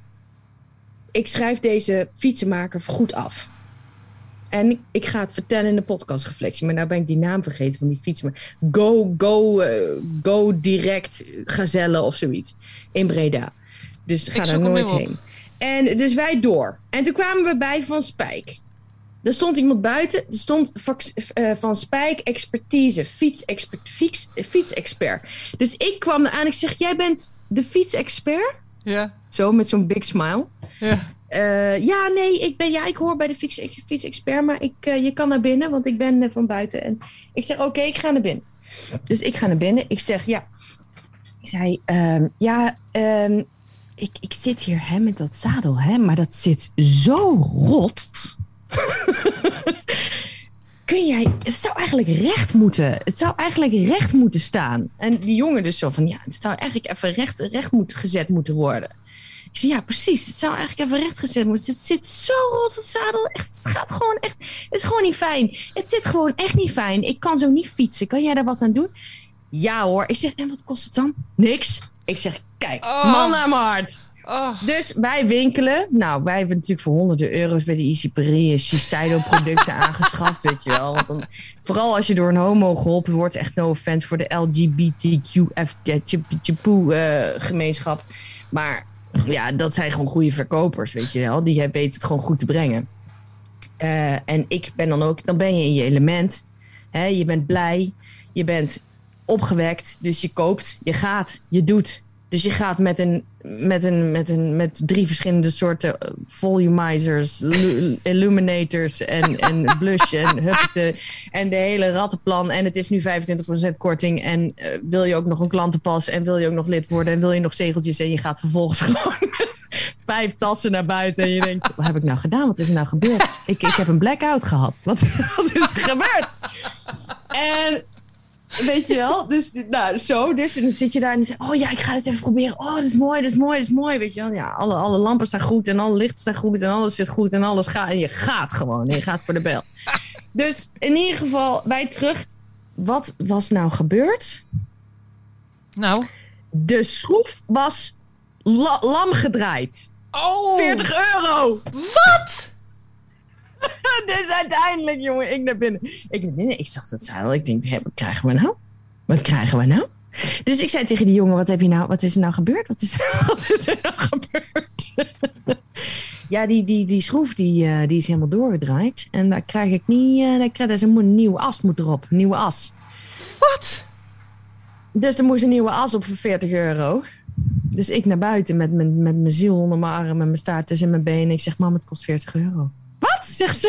ik schrijf deze fietsenmaker goed af. En ik, ik ga het vertellen in de podcastreflectie. Maar nou ben ik die naam vergeten van die fiets. Maar go, go, eh, go direct Gazelle of zoiets. In Breda. Dus ga daar nooit heen. En dus wij door. En toen kwamen we bij Van Spijk. Er stond iemand buiten. Er stond eh, Van Spijk expertise. Fietsexpert. Fiets, fietsexpert. Dus ik kwam eraan. Ik zeg, jij bent de fietsexpert? Ja. Zo, met zo'n big smile. Ja. Eh, ja, nee, ik, ben, ja, ik hoor bij de fiets, fietsexpert, maar ik, eh, je kan naar binnen, want ik ben eh, van buiten. En ik zeg, oké, ik ga naar binnen. Dus ik ga naar binnen. Ik zeg, ja. Ik zei, ehm, ja, ehm, ik, ik zit hier hè, met dat zadel, hè, maar dat zit zo rot. Kun jij, het zou eigenlijk recht moeten. Het zou eigenlijk recht moeten staan. En die jongen dus zo van, ja, het zou eigenlijk even recht, recht moeten, gezet moeten worden. Ik zei, ja, precies. Het zou eigenlijk even recht gezet moeten. Het zit zo rot, het zadel. Echt, het gaat gewoon echt, het is gewoon niet fijn. Het zit gewoon echt niet fijn. Ik kan zo niet fietsen. Kan jij daar wat aan doen? Ja hoor. Ik zeg, en wat kost het dan? Niks. Ik zeg, kijk, Oh. man aan mijn hart. Oh, Dus wij winkelen. Nou, wij hebben natuurlijk voor honderden euro's bij de Easy Paris Shiseido producten aangeschaft, weet je wel. Want dan, vooral als je door een homo geholpen wordt, echt no offense voor de LGBTQF uh, gemeenschap. Maar ja, dat zijn gewoon goede verkopers, weet je wel. Die weten het gewoon goed te brengen. Eh, en ik ben dan ook, dan ben je in je element. Hè? Je bent blij, je bent opgewekt, dus je koopt, je gaat, je doet. Dus je gaat met, een, met, een, met, een, met drie verschillende soorten eh, volumizers, lu- illuminators en, en blush en huppete. En de hele rattenplan. En het is nu 25% korting. En eh, wil je ook nog een klantenpas en wil je ook nog lid worden en wil je nog zegeltjes. En je gaat vervolgens gewoon met vijf tassen naar buiten. En je denkt, wat heb ik nou gedaan? Wat is er nou gebeurd? Ik, ik heb een blackout gehad. Wat, wat is er gebeurd? En Weet je wel? Dus nou, zo. Dus dan zit je daar en dan zeg oh ja, ik ga het even proberen. Oh, dat is mooi, dat is mooi, dat is mooi. Weet je wel? Ja, alle, alle lampen staan goed en alle lichten staan goed en alles zit goed en alles gaat. En je gaat gewoon. En je gaat voor de bel. Dus in ieder geval, wij terug. Wat was nou gebeurd? nou. De schroef was la- lam gedraaid. Oh, 40 euro! Wat? dus uiteindelijk, jongen, ik naar binnen. Ik naar binnen, ik zag dat zadel. Ik denk, hé, wat krijgen we nou? Wat krijgen we nou? Dus ik zei tegen die jongen, wat, heb je nou, wat is er nou gebeurd? Wat is, wat is er nou gebeurd? ja, die, die, die schroef die, eh, die is helemaal doorgedraaid. En daar krijg ik niet, eh, daar krijg, er een, nieuwe as moet erop. Een nieuwe as. Wat? Dus er moest een nieuwe as op voor 40 euro. Dus ik naar buiten met mijn, met mijn ziel onder mijn arm en mijn staart tussen mijn benen. Ik zeg, mam, het kost 40 euro. Zegt ze.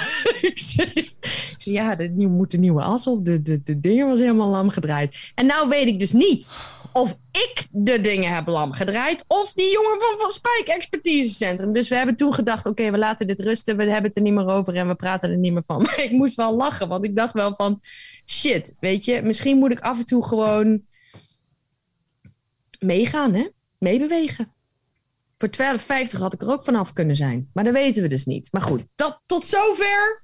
ik, zeg, zeg, ja, er moet een nieuwe as op. De, de, de dingen was helemaal lam gedraaid. En nou weet ik dus niet of ik de dingen heb lam gedraaid... of die jongen van Van Spijk Expertisecentrum. Dus we hebben toen gedacht, oké, we laten dit rusten. We hebben het er niet meer over en we praten er niet meer van. Maar ik moest wel lachen, want ik dacht wel van... shit, weet je, misschien moet ik af en toe gewoon meegaan, hè? Meebewegen. Voor 12,50 had ik er ook vanaf kunnen zijn. Maar dat weten we dus niet. Maar goed, dat, tot zover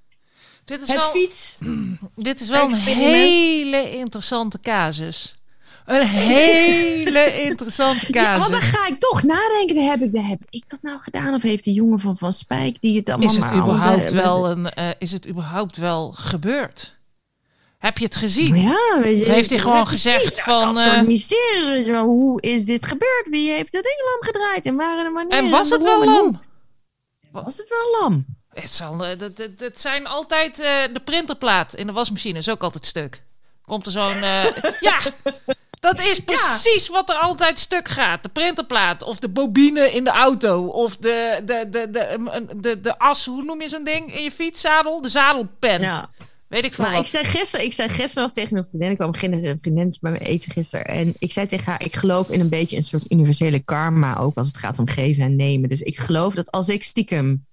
Dit is het wel, fiets. dit is wel een hele interessante casus. Een hele interessante Ja, want dan casus. ga ik toch nadenken. Heb ik, heb ik dat nou gedaan? Of heeft die jongen van Van Spijk die het allemaal Is het überhaupt wel een, eh, is het überhaupt wel gebeurd? Heb je het gezien? Ja, weet je, Heeft hij gewoon gezegd van, Dat soort eh, mysteries. weet je wel. Hoe is dit gebeurd? Wie heeft het ding lam gedraaid? En waar en wanneer? En was het wel lam? Was het wel lam? Het, zal, eh, dat, dat, dat zijn altijd eh, de printerplaat in de wasmachine is ook altijd stuk. Komt er zo'n. ja, dat is precies wat er altijd stuk gaat. De printerplaat of de bobine in de auto of de, de, de, de, de, de, de as, hoe noem je zo'n ding in je fietszadel? De zadelpen. Ja. Weet ik veel Maar ik zei gisteren, ik zei gisteren nog tegen een vriendin, ik kwam een vriendinnetje bij me eten gisteren. En ik zei tegen haar, ik geloof in een beetje een soort universele karma, ook als het gaat om geven en nemen. Dus ik geloof dat als ik stiekem,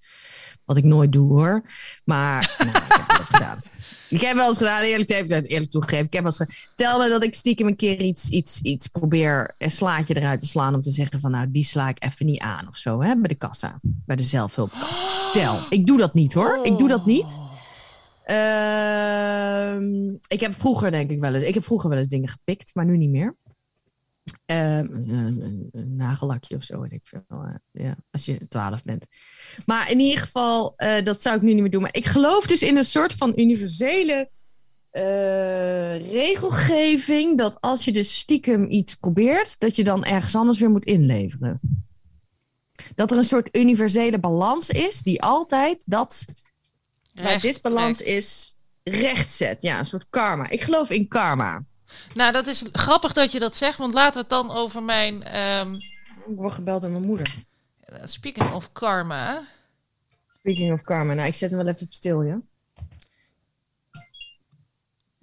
wat ik nooit doe hoor, maar nou, ik heb het wel eens gedaan. Ik heb wel eens gedaan, eerlijk, het eerlijk toegegeven. Ik heb wel eens. Stel nou dat ik stiekem een keer iets, iets, iets probeer een slaatje eruit te slaan om te zeggen van nou, die sla ik even niet aan of zo, hè, bij de kassa, bij de zelfhulpkassa. Stel, ik doe dat niet hoor, ik doe dat niet. Ehm, ik heb vroeger denk ik wel eens. Ik heb vroeger wel eens dingen gepikt, maar nu niet meer. Ehm, een, nagellakje of zo, weet ik veel. eh, ja, als je 12 bent. Maar in ieder geval, eh, dat zou ik nu niet meer doen. Maar ik geloof dus in een soort van universele eh, regelgeving. Dat als je dus stiekem iets probeert, dat je dan ergens anders weer moet inleveren. Dat er een soort universele balans is die altijd dat waar disbalans is rechtzet. Ja, een soort karma. Ik geloof in karma. Nou, dat is grappig dat je dat zegt, want laten we het dan over mijn. ehm, Ik word gebeld door mijn moeder. speaking of karma. Speaking of karma. Nou, ik zet hem wel even op stil, ja?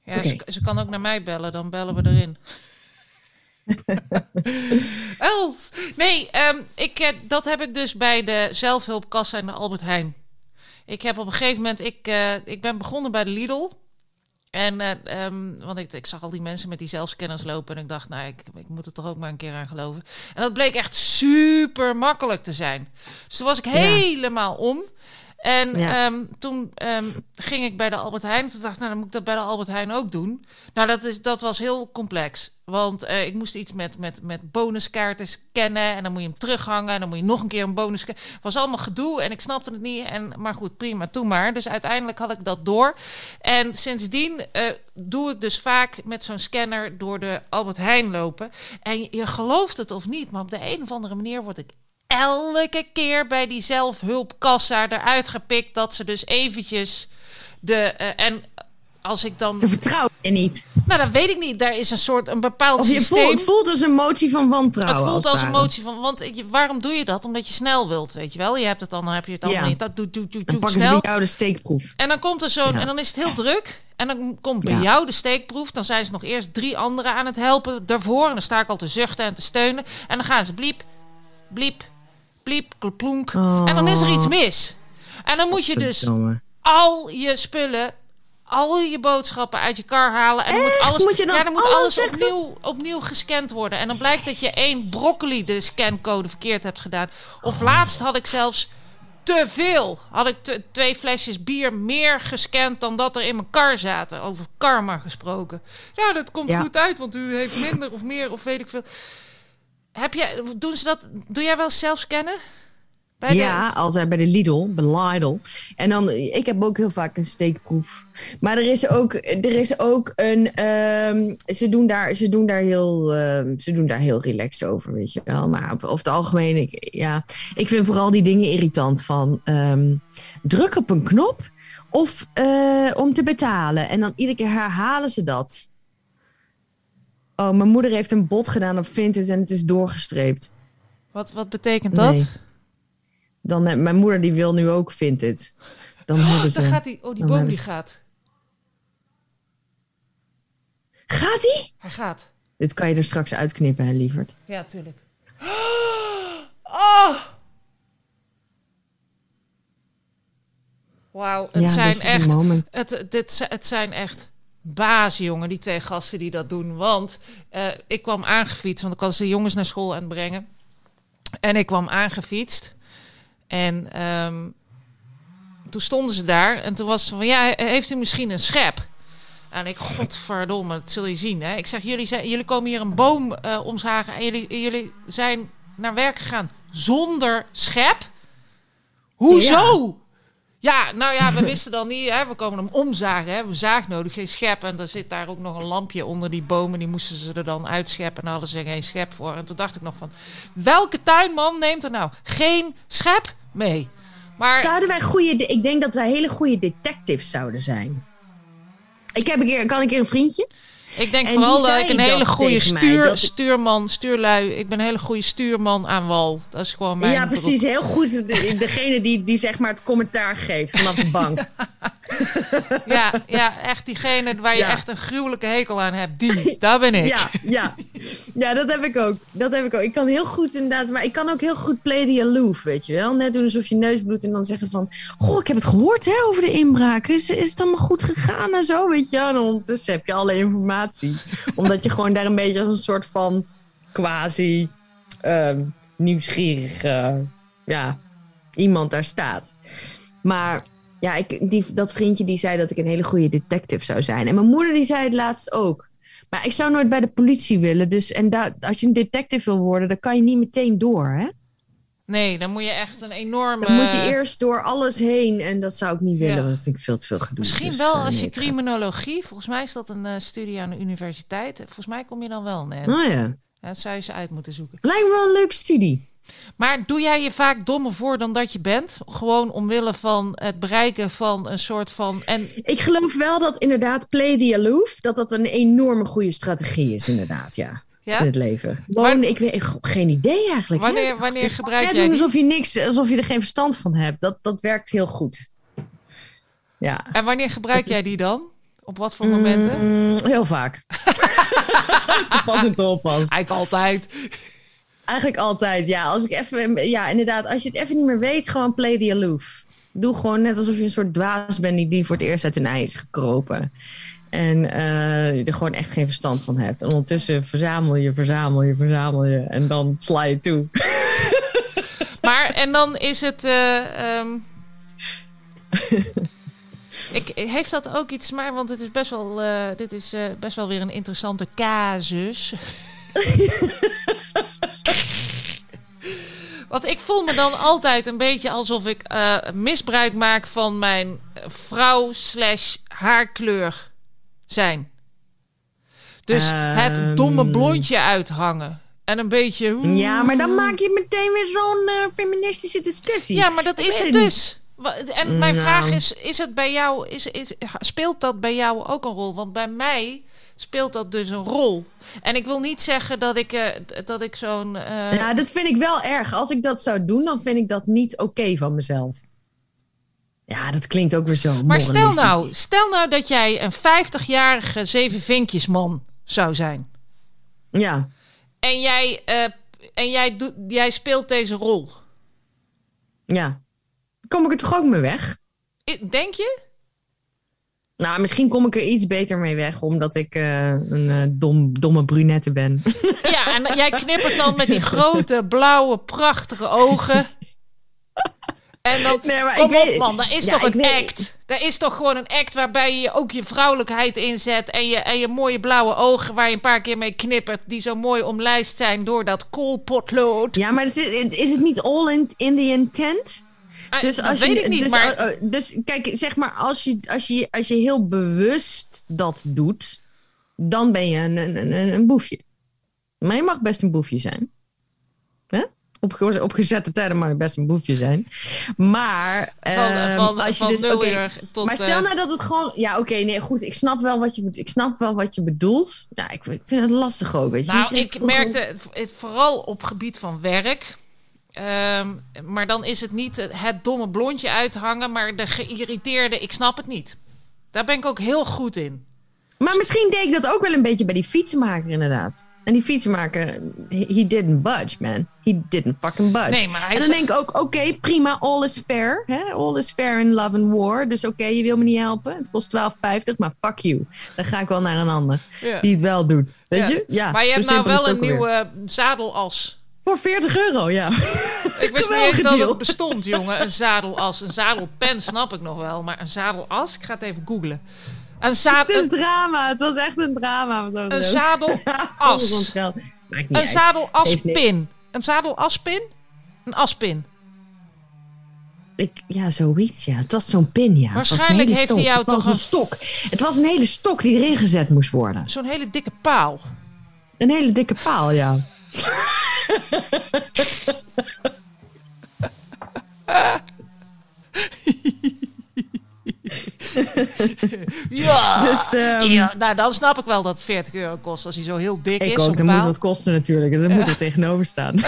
Ja, ze kan ook naar mij bellen, dan bellen we erin. Els. Nee, ehm, ik, eh, dat heb ik dus bij de zelfhulpkassa in de Albert Heijn. Ik heb op een gegeven moment, ik, eh, ik ben begonnen bij de Lidl. En, eh, ehm, want ik, ik zag al die mensen met die zelfscanners lopen. En ik dacht, nou, ik, ik moet er toch ook maar een keer aan geloven. En dat bleek echt super makkelijk te zijn. Dus toen was ik helemaal om. En Ja. ehm, toen ehm, ging ik bij de Albert Heijn. Toen dacht ik, nou, dan moet ik dat bij de Albert Heijn ook doen. Nou, dat, is, dat was heel complex. Want eh, ik moest iets met, met, met bonuskaarten scannen. En dan moet je hem terughangen. En dan moet je nog een keer een bonus. Het was allemaal gedoe en ik snapte het niet. En, maar goed, prima, toen maar. Dus uiteindelijk had ik dat door. En sindsdien eh, doe ik dus vaak met zo'n scanner door de Albert Heijn lopen. En je, je gelooft het of niet, maar op de een of andere manier word ik elke keer bij die zelfhulpkassa eruit gepikt dat ze dus eventjes de eh, en als ik dan Je vertrouwt je niet. nou dat weet ik niet daar is een soort een bepaald Of je systeem voelt, het voelt als een motie van wantrouwen. het voelt als een ware. motie van want je, waarom doe je dat omdat je snel wilt weet je wel je hebt het dan dan heb je het allemaal Ja. niet dat doet doet doet Dan doet snel bij jou de steekproef. en dan komt er zo'n Ja. en dan is het heel druk. En dan komt bij Ja. jou de steekproef. Dan zijn ze nog eerst drie anderen aan het helpen daarvoor. En dan sta ik al te zuchten en te steunen. En dan gaan ze bliep, bliep, bliep, klonk. En dan is er iets mis. En dan moet je dus al je spullen, al je boodschappen uit je kar halen. En dan moet alles, Moet je dan ja, dan moet alles opnieuw, opnieuw gescand worden. En dan blijkt dat je één broccoli de scancode verkeerd hebt gedaan. Of laatst had ik zelfs te veel. Had ik twee flesjes bier meer gescand dan dat er in mijn kar zaten. Over karma gesproken. Ja, dat komt Ja. goed uit, want u heeft minder of meer of weet ik veel. Heb jij, doen ze dat, doe jij wel zelf scannen? Bij de- Ja, altijd bij de Lidl, bij Lidl. En dan, ik heb ook heel vaak een steekproef. Maar er is ook, er is ook een, ehm, ze, doen daar, ze, doen daar heel, ehm, ze doen daar heel relaxed over, weet je wel. Maar over het algemeen, ik, ja, ik vind vooral die dingen irritant van ehm, druk op een knop of eh, om te betalen. En dan iedere keer herhalen ze dat. Oh, mijn moeder heeft een bod gedaan op Vinted en het is doorgestreept. Wat, wat betekent dat? Nee. Dan, eh, mijn moeder die wil nu ook Vinted. Dan hebben ze... Dan gaat die, oh, die boom die gaat. Gaat die? Hij gaat. Dit kan je er straks uitknippen, hè, lieverd. Ja, tuurlijk. Oh! Wauw, het ja, zijn echt... Het, dit, het zijn echt bazen, jongen, die twee gasten die dat doen. Want eh, ik kwam aangefietst, want ik was de jongens naar school aan het brengen. En ik kwam aangefietst. En ehm, toen stonden ze daar. En toen was ze van, ja, heeft u misschien een schep? En ik, godverdomme, dat zul je zien. Hè? Ik zeg, jullie, zijn, jullie komen hier een boom eh omzagen en jullie, jullie zijn naar werk gegaan zonder schep? Hoezo? Ja, nou ja, we wisten dan niet. Hè? We komen hem omzagen. Hè? We hebben zaag nodig, geen schep. En er zit daar ook nog een lampje onder die bomen. Die moesten ze er dan uitscheppen. En daar hadden ze geen schep voor. En toen dacht ik nog van... Welke tuinman neemt er nou geen schep mee? Maar Zouden wij goede... de- Ik denk dat wij hele goede detectives zouden zijn. Ik heb een keer... Kan ik een vriendje? Ik denk en vooral dat ik een hele goede mij, stuur, stuurman, stuurlui... Ik ben een hele goede stuurman aan wal. Dat is gewoon mijn ja, beroep. precies. Heel goed. De- Degene die, die zeg maar het commentaar geeft vanaf de bank. Ja, ja, echt diegene waar je Ja. echt een gruwelijke hekel aan hebt. Die, daar ben ik. Ja, ja. ja, dat heb ik ook. Dat heb ik ook. Ik kan heel goed inderdaad, maar ik kan ook heel goed play the aloof, weet je wel. Net doen alsof je neus bloedt en dan zeggen van... Goh, ik heb het gehoord hè, over de inbraak. Is, is het allemaal goed gegaan en zo, weet je wel. En ondertussen heb je alle informatie. Omdat je gewoon daar een beetje als een soort van quasi ehm, nieuwsgierig... eh, ja, iemand daar staat. Maar ja, ik, die, dat vriendje die zei dat ik een hele goede detective zou zijn. En mijn moeder die zei het laatst ook. Maar ik zou nooit bij de politie willen. Dus, en als je een detective wil worden, dan kan je niet meteen door. Hè? Nee, dan moet je echt een enorme... Dan moet je eerst door alles heen. En dat zou ik niet willen. Ja. Dat vind ik veel te veel gedoe. Misschien Dus, wel eh, als nee, je criminologie... Volgens mij is dat een eh, studie aan de universiteit. Volgens mij kom je dan wel net. Oh ja. Ja, dat zou je ze uit moeten zoeken. Lijkt me wel een leuke studie. Maar doe jij je vaak dommer voor dan dat je bent? Gewoon omwille van het bereiken van een soort van... En Ik geloof wel dat inderdaad play the aloof... dat dat een enorme goede strategie is inderdaad, ja. In het leven. Gewoon, ik weet geen idee eigenlijk. hè? Wanneer, wanneer gebruik Ja, jij doen alsof je niks, alsof je er geen verstand van hebt. Dat, dat werkt heel goed. Ja. En wanneer gebruik jij die dan? Op wat voor momenten? Mm, heel vaak. pas en. Eigenlijk altijd. Eigenlijk altijd, ja. Als ik even, ja, inderdaad, als je het even niet meer weet, gewoon play the aloof. Doe gewoon net alsof je een soort dwaas bent die, die voor het eerst uit een ei is gekropen. En eh, je er gewoon echt geen verstand van hebt. En ondertussen verzamel je, verzamel je, verzamel je. En dan sla je toe. Maar, en dan is het... eh, ehm, ik, heeft dat ook iets maar, want het is best wel, eh, dit is eh, best wel weer een interessante casus. Want ik voel me dan altijd een beetje alsof ik eh, misbruik maak van mijn vrouw slash haarkleur zijn. Dus het Ehm. domme blondje uithangen. En een beetje... Ja, maar dan maak je meteen weer zo'n eh, feministische discussie. Ja, maar dat is het dus. En mijn Nou. vraag is: is het bij jou, is, is, speelt dat bij jou ook een rol? Want bij mij speelt dat dus een rol. En ik wil niet zeggen dat ik, eh, dat ik zo'n. eh, Ja, dat vind ik wel erg. Als ik dat zou doen, dan vind ik dat niet oké van mezelf. Ja, dat klinkt ook weer zo maar stel nou, stel nou dat jij een 50-jarige zeven vinkjesman zou zijn. Ja, En jij, eh, en jij, doet, jij speelt deze rol. ja. Kom ik er toch ook mee weg? Denk je? Nou, misschien kom ik er iets beter mee weg, omdat ik eh, een eh, dom, domme brunette ben. Ja, en jij knippert dan met die grote, blauwe, prachtige ogen. En dan, Nee, maar kom ik op weet- man, dat is Ja, toch een weet- act? Dat is toch gewoon een act waarbij je ook je vrouwelijkheid inzet... En je, en je mooie blauwe ogen waar je een paar keer mee knippert... die zo mooi omlijst zijn door dat koolpotlood. Ja, maar is het, is het niet all in, in the intent? Ah, Dus dat als weet je, ik niet, dus, maar... eh, eh, dus kijk, zeg maar, als je, als, je, als je heel bewust dat doet, dan ben je een, een, een, een boefje. Maar je mag best een boefje zijn. Hè? Op, op gezette tijden je best een boefje zijn. Maar van, ehm, van, als je van dus. tot... maar stel eh, nou dat het gewoon. Ja, oké, nee, goed. Ik snap wel wat je, ik snap wel wat je bedoelt. Ja, ik vind het lastig ook. Weet je. Nou, ik merkte het, het vooral op gebied van werk. Ehm, maar dan is het niet het, het domme blondje uithangen, maar de geïrriteerde, ik snap het niet. Daar ben ik ook heel goed in. Maar misschien deed ik dat ook wel een beetje bij die fietsenmaker, inderdaad. En die fietsenmaker, he, didn't budge, man. He didn't fucking budge. Nee, maar hij en dan denk ik ook, oké, prima, all is fair. Hè? All is fair in love and war. Dus oké, je wil me niet helpen. Het kost 12,50, maar fuck you. Dan ga ik wel naar een ander Ja. die het wel doet. Weet Ja. je? Ja, maar je hebt nou wel een nieuwe zadelas. Voor 40 euro, ja. Ik wist niet eens dat het bestond, jongen. Een zadelas. Een zadelpen snap ik nog wel. Maar een zadelas, ik ga het even googlen. Een, Het zadel, is een, drama. Het was echt een drama. een soms ons geld. Maakt niet Een uit. Heeft zadelaspin. Een zadelaspin? Een aspin. Ik, ja, zoiets, ja. Het was zo'n pin, ja. Het een Waarschijnlijk heeft stok. hij jou Het toch een een- stok. Het was een hele stok die erin gezet moest worden. Zo'n hele dikke paal. Een hele dikke paal, ja. Ja. Dus ehm, ja, nou, dan snap ik wel dat het 40 euro kost als hij zo heel dik is. ik ook. zo'n Dat moet wat kosten natuurlijk. Dat moet er tegenover staan.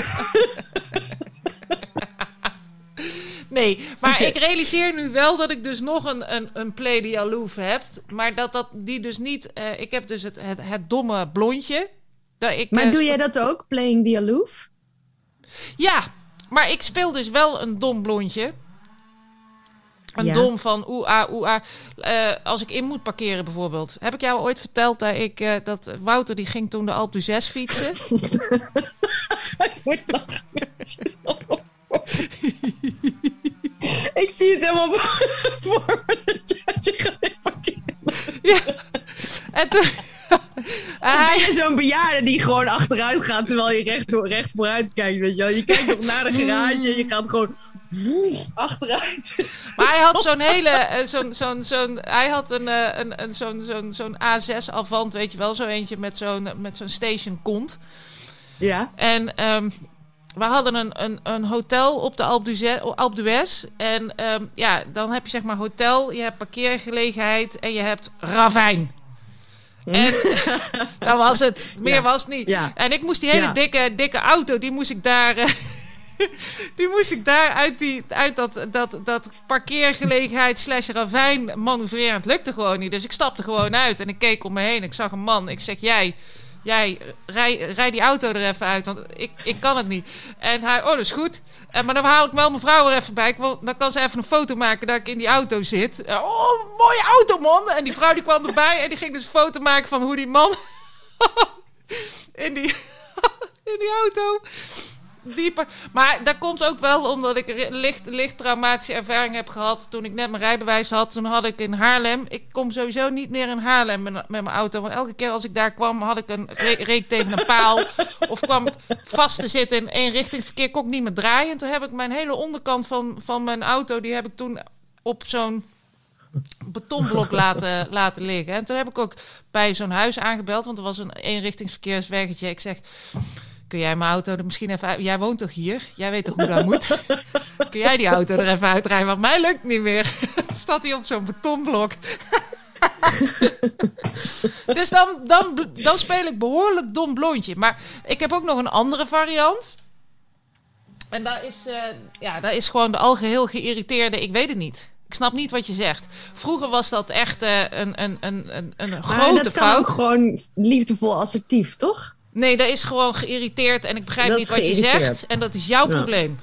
Nee, maar ik realiseer nu wel dat ik dus nog een, een, een Play de Aloof heb. Maar dat, dat die dus niet... eh, ik heb dus het, het, het domme blondje. Dat ik, Maar eh, doe jij dat ook? Playing the aloof? Ja, maar ik speel dus wel een dom blondje. Een Ja. dom van oeh ah, oeh ah. Eh, als ik in moet parkeren bijvoorbeeld. Heb ik jou ooit verteld dat ik eh, dat Wouter die ging toen de Alpe d'Huez fietsen? ik zie het helemaal voor me dat je, gaat in parkeren. ja. En toen hij, je zo'n bejaarde die gewoon achteruit gaat terwijl je recht, door, recht vooruit kijkt, weet je wel? Je kijkt nog naar de garage en je gaat gewoon achteruit. maar hij had zo'n hele eh, zo'n zo'n zo'n hij had een, eh, een, een zo'n zo'n zo'n A6 Avant, weet je wel, zo eentje met zo'n met zo'n station kont. Ja. En ehm, we hadden een, een, een hotel op de Alpe d'Huez. En ehm, ja, dan heb je zeg maar hotel, je hebt parkeergelegenheid en je hebt ravijn. En dat was het. Meer Ja. was het niet. Ja. En ik moest die hele Ja. dikke, dikke auto, die moest ik daar... eh, die moest ik daar uit, die, uit dat, dat, dat parkeergelegenheid slash ravijn manoeuvreren. Het lukte gewoon niet. Dus ik stapte gewoon uit en ik keek om me heen. Ik zag een man. Ik zeg, jij, jij, rij, rij die auto er even uit, want ik, ik kan het niet. En hij, oh, dat is goed. En, maar dan haal ik wel mijn vrouw er even bij. Ik wil, dan kan ze even een foto maken dat ik in die auto zit. Oh, mooie auto, man. En die vrouw die kwam erbij en die ging dus een foto maken van hoe die man in die, in die auto dieper. Maar dat komt ook wel omdat ik licht, licht traumatische ervaring heb gehad toen ik net mijn rijbewijs had. Toen had ik in Haarlem. Ik kom sowieso niet meer in Haarlem met, met mijn auto. Want elke keer als ik daar kwam, had ik een reek tegen een paal. of kwam ik vast te zitten in één richting verkeer. Kon ik niet meer draaien. En toen heb ik mijn hele onderkant van, van mijn auto, die heb ik toen op zo'n betonblok laten, laten liggen. En toen heb ik ook bij zo'n huis aangebeld, want er was een eenrichtingsverkeersweggetje. Ik zeg, kun jij mijn auto er misschien even uit... Jij woont toch hier? Jij weet toch hoe dat moet? kun jij die auto er even uitrijden? Want mij lukt niet meer. staat hij op zo'n betonblok. dus dan, dan, dan speel ik behoorlijk dom blondje. Maar ik heb ook nog een andere variant. En daar is, uh, ja, daar is gewoon de algeheel geïrriteerde... Ik weet het niet. Ik snap niet wat je zegt. Vroeger was dat echt uh, een, een, een, een, een grote dat fout. ook gewoon liefdevol assertief, toch? Nee, dat is gewoon geïrriteerd en ik begrijp niet wat je zegt. En dat is jouw probleem.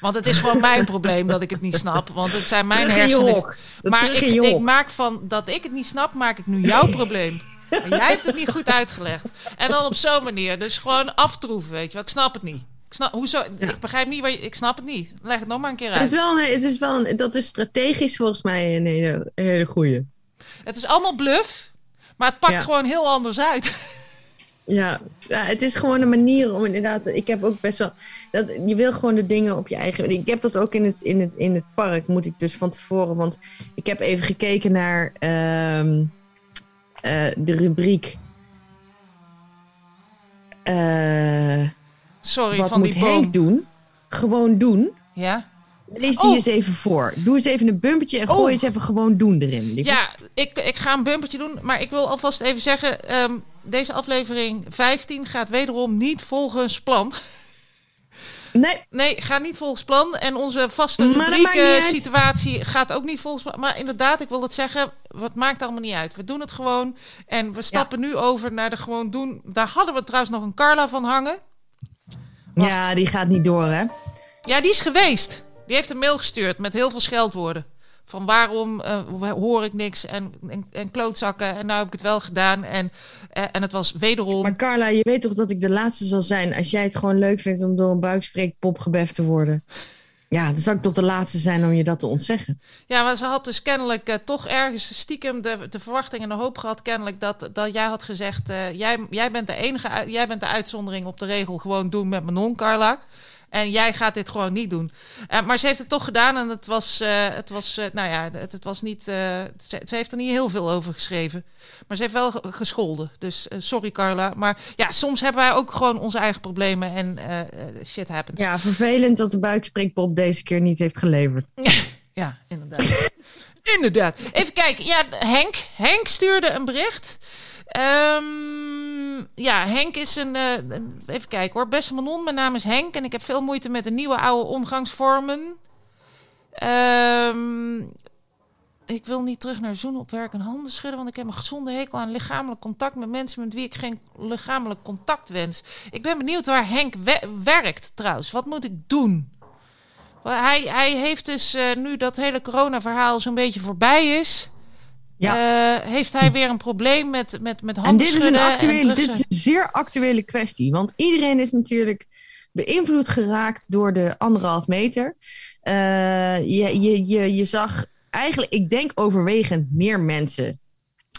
Want het is gewoon mijn probleem dat ik het niet snap. Want het zijn mijn hersenen. Maar ik, ik, maak van dat ik het niet snap, maak ik nu jouw probleem. En jij hebt het niet goed uitgelegd. En dan op zo'n manier. Dus gewoon aftroeven, weet je wel. Ik snap het niet. Ik, snap, hoezo, ik begrijp niet, wat je, ik snap het niet. Leg het nog maar een keer uit. Het is wel, het is wel dat is strategisch volgens mij een hele, hele goeie. Het is allemaal bluff, maar het pakt gewoon heel anders uit. Ja, ja, het is gewoon een manier om inderdaad. Ik heb ook best wel. Dat, je wil gewoon de dingen op je eigen. Ik heb dat ook in het, in het, in het park, moet ik dus van tevoren. Want ik heb even gekeken naar uh, uh, de rubriek. Uh, Sorry, wat van moet die boom. Henk doen? Gewoon doen. Ja. Lees die Oh. eens even voor. Doe eens even een bumpertje en gooi Oh. eens even gewoon doen erin. Ja, ik, ik ga een bumpertje doen. Maar ik wil alvast even zeggen: ehm, deze aflevering 15 gaat wederom niet volgens plan. Nee, Nee, gaat niet volgens plan. En onze vaste rubrieken uit. situatie gaat ook niet volgens plan. Maar inderdaad, ik wil het zeggen, wat maakt allemaal niet uit. We doen het gewoon. En we stappen nu over naar de gewoon doen. Daar hadden we trouwens nog een Carla van hangen. Wacht. ja, die gaat niet door, hè? Ja, die is geweest. Die heeft een mail gestuurd met heel veel scheldwoorden. Van waarom eh, hoor ik niks en, en, en klootzakken. En nou heb ik het wel gedaan. En, eh, en het was wederom... Maar Carla, je weet toch dat ik de laatste zal zijn als jij het gewoon leuk vindt om door een buikspreekpop gebeft te worden? Ja, dan zou ik toch de laatste zijn om je dat te ontzeggen. Ja, maar ze had dus kennelijk eh, toch ergens stiekem de, de verwachting en de hoop gehad, kennelijk, dat, dat jij had gezegd: jij, jij bent de enige, jij bent de uitzondering op de regel, gewoon doen met Manon, Carla. En jij gaat dit gewoon niet doen. Eh, maar ze heeft het toch gedaan en het was, eh, het was eh, nou ja, het, het was niet, ze, ze heeft er niet heel veel over geschreven. Maar ze heeft wel ge- gescholden. Dus sorry Carla. Maar ja, soms hebben wij ook gewoon onze eigen problemen en shit happens. Ja, vervelend dat de buikspreekpop deze keer niet heeft geleverd. Ja, inderdaad. inderdaad. Even kijken. Ja, Henk. Henk stuurde een bericht. Ja, Henk is een, eh, Even kijken hoor. Beste Manon, mijn naam is Henk en ik heb veel moeite met de nieuwe oude omgangsvormen. Ehm, ik wil niet terug naar zoenen op werk en handen schudden, want ik heb een gezonde hekel aan lichamelijk contact met mensen met wie ik geen lichamelijk contact wens. Ik ben benieuwd waar Henk we- werkt trouwens. Wat moet ik doen? Hij, hij heeft dus eh, nu dat hele corona-verhaal zo'n beetje voorbij is. Ja. eh, heeft hij weer een probleem met, met, met En handen dit is, een en actuele, dit is een zeer actuele kwestie. Want iedereen is natuurlijk beïnvloed geraakt door de anderhalf meter. Eh, je, je, je, je zag eigenlijk, ik denk overwegend meer mensen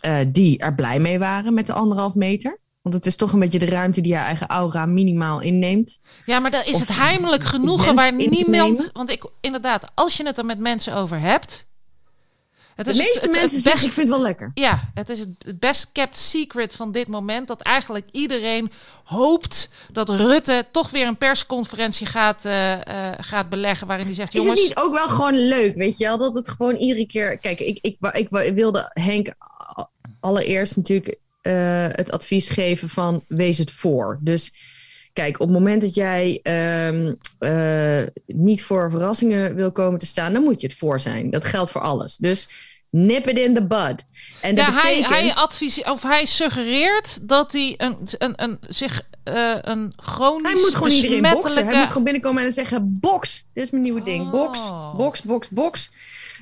eh, die er blij mee waren met de anderhalf meter. Want het is toch een beetje de ruimte die je eigen aura minimaal inneemt. Ja, maar dan is Of het heimelijk genoegen waar niemand... Want ik, inderdaad, als je het er met mensen over hebt... Het De is het- meeste het- het mensen best- zeggen, ik vind het wel lekker. Ja, het is het best kept secret van dit moment. Dat eigenlijk iedereen hoopt dat Rutte toch weer een persconferentie gaat, eh, eh, gaat beleggen. Waarin hij zegt: Is Jongens. het niet ook wel gewoon leuk, weet je wel? Dat het gewoon iedere keer... Kijk, ik, ik, ik, ik wilde Henk allereerst natuurlijk eh, het advies geven van wees het voor. Dus kijk, op het moment dat jij ehm, eh, niet voor verrassingen wil komen te staan, dan moet je het voor zijn. Dat geldt voor alles. Dus nip it in the bud. En dat Ja, hij, betekent, hij, adviseert, of hij suggereert dat hij een, een, een, zich eh, een chronisch hij moet gewoon iedereen boksen. Hij moet gewoon binnenkomen en dan zeggen, box. Dit is mijn nieuwe ding. Box, box, box, box.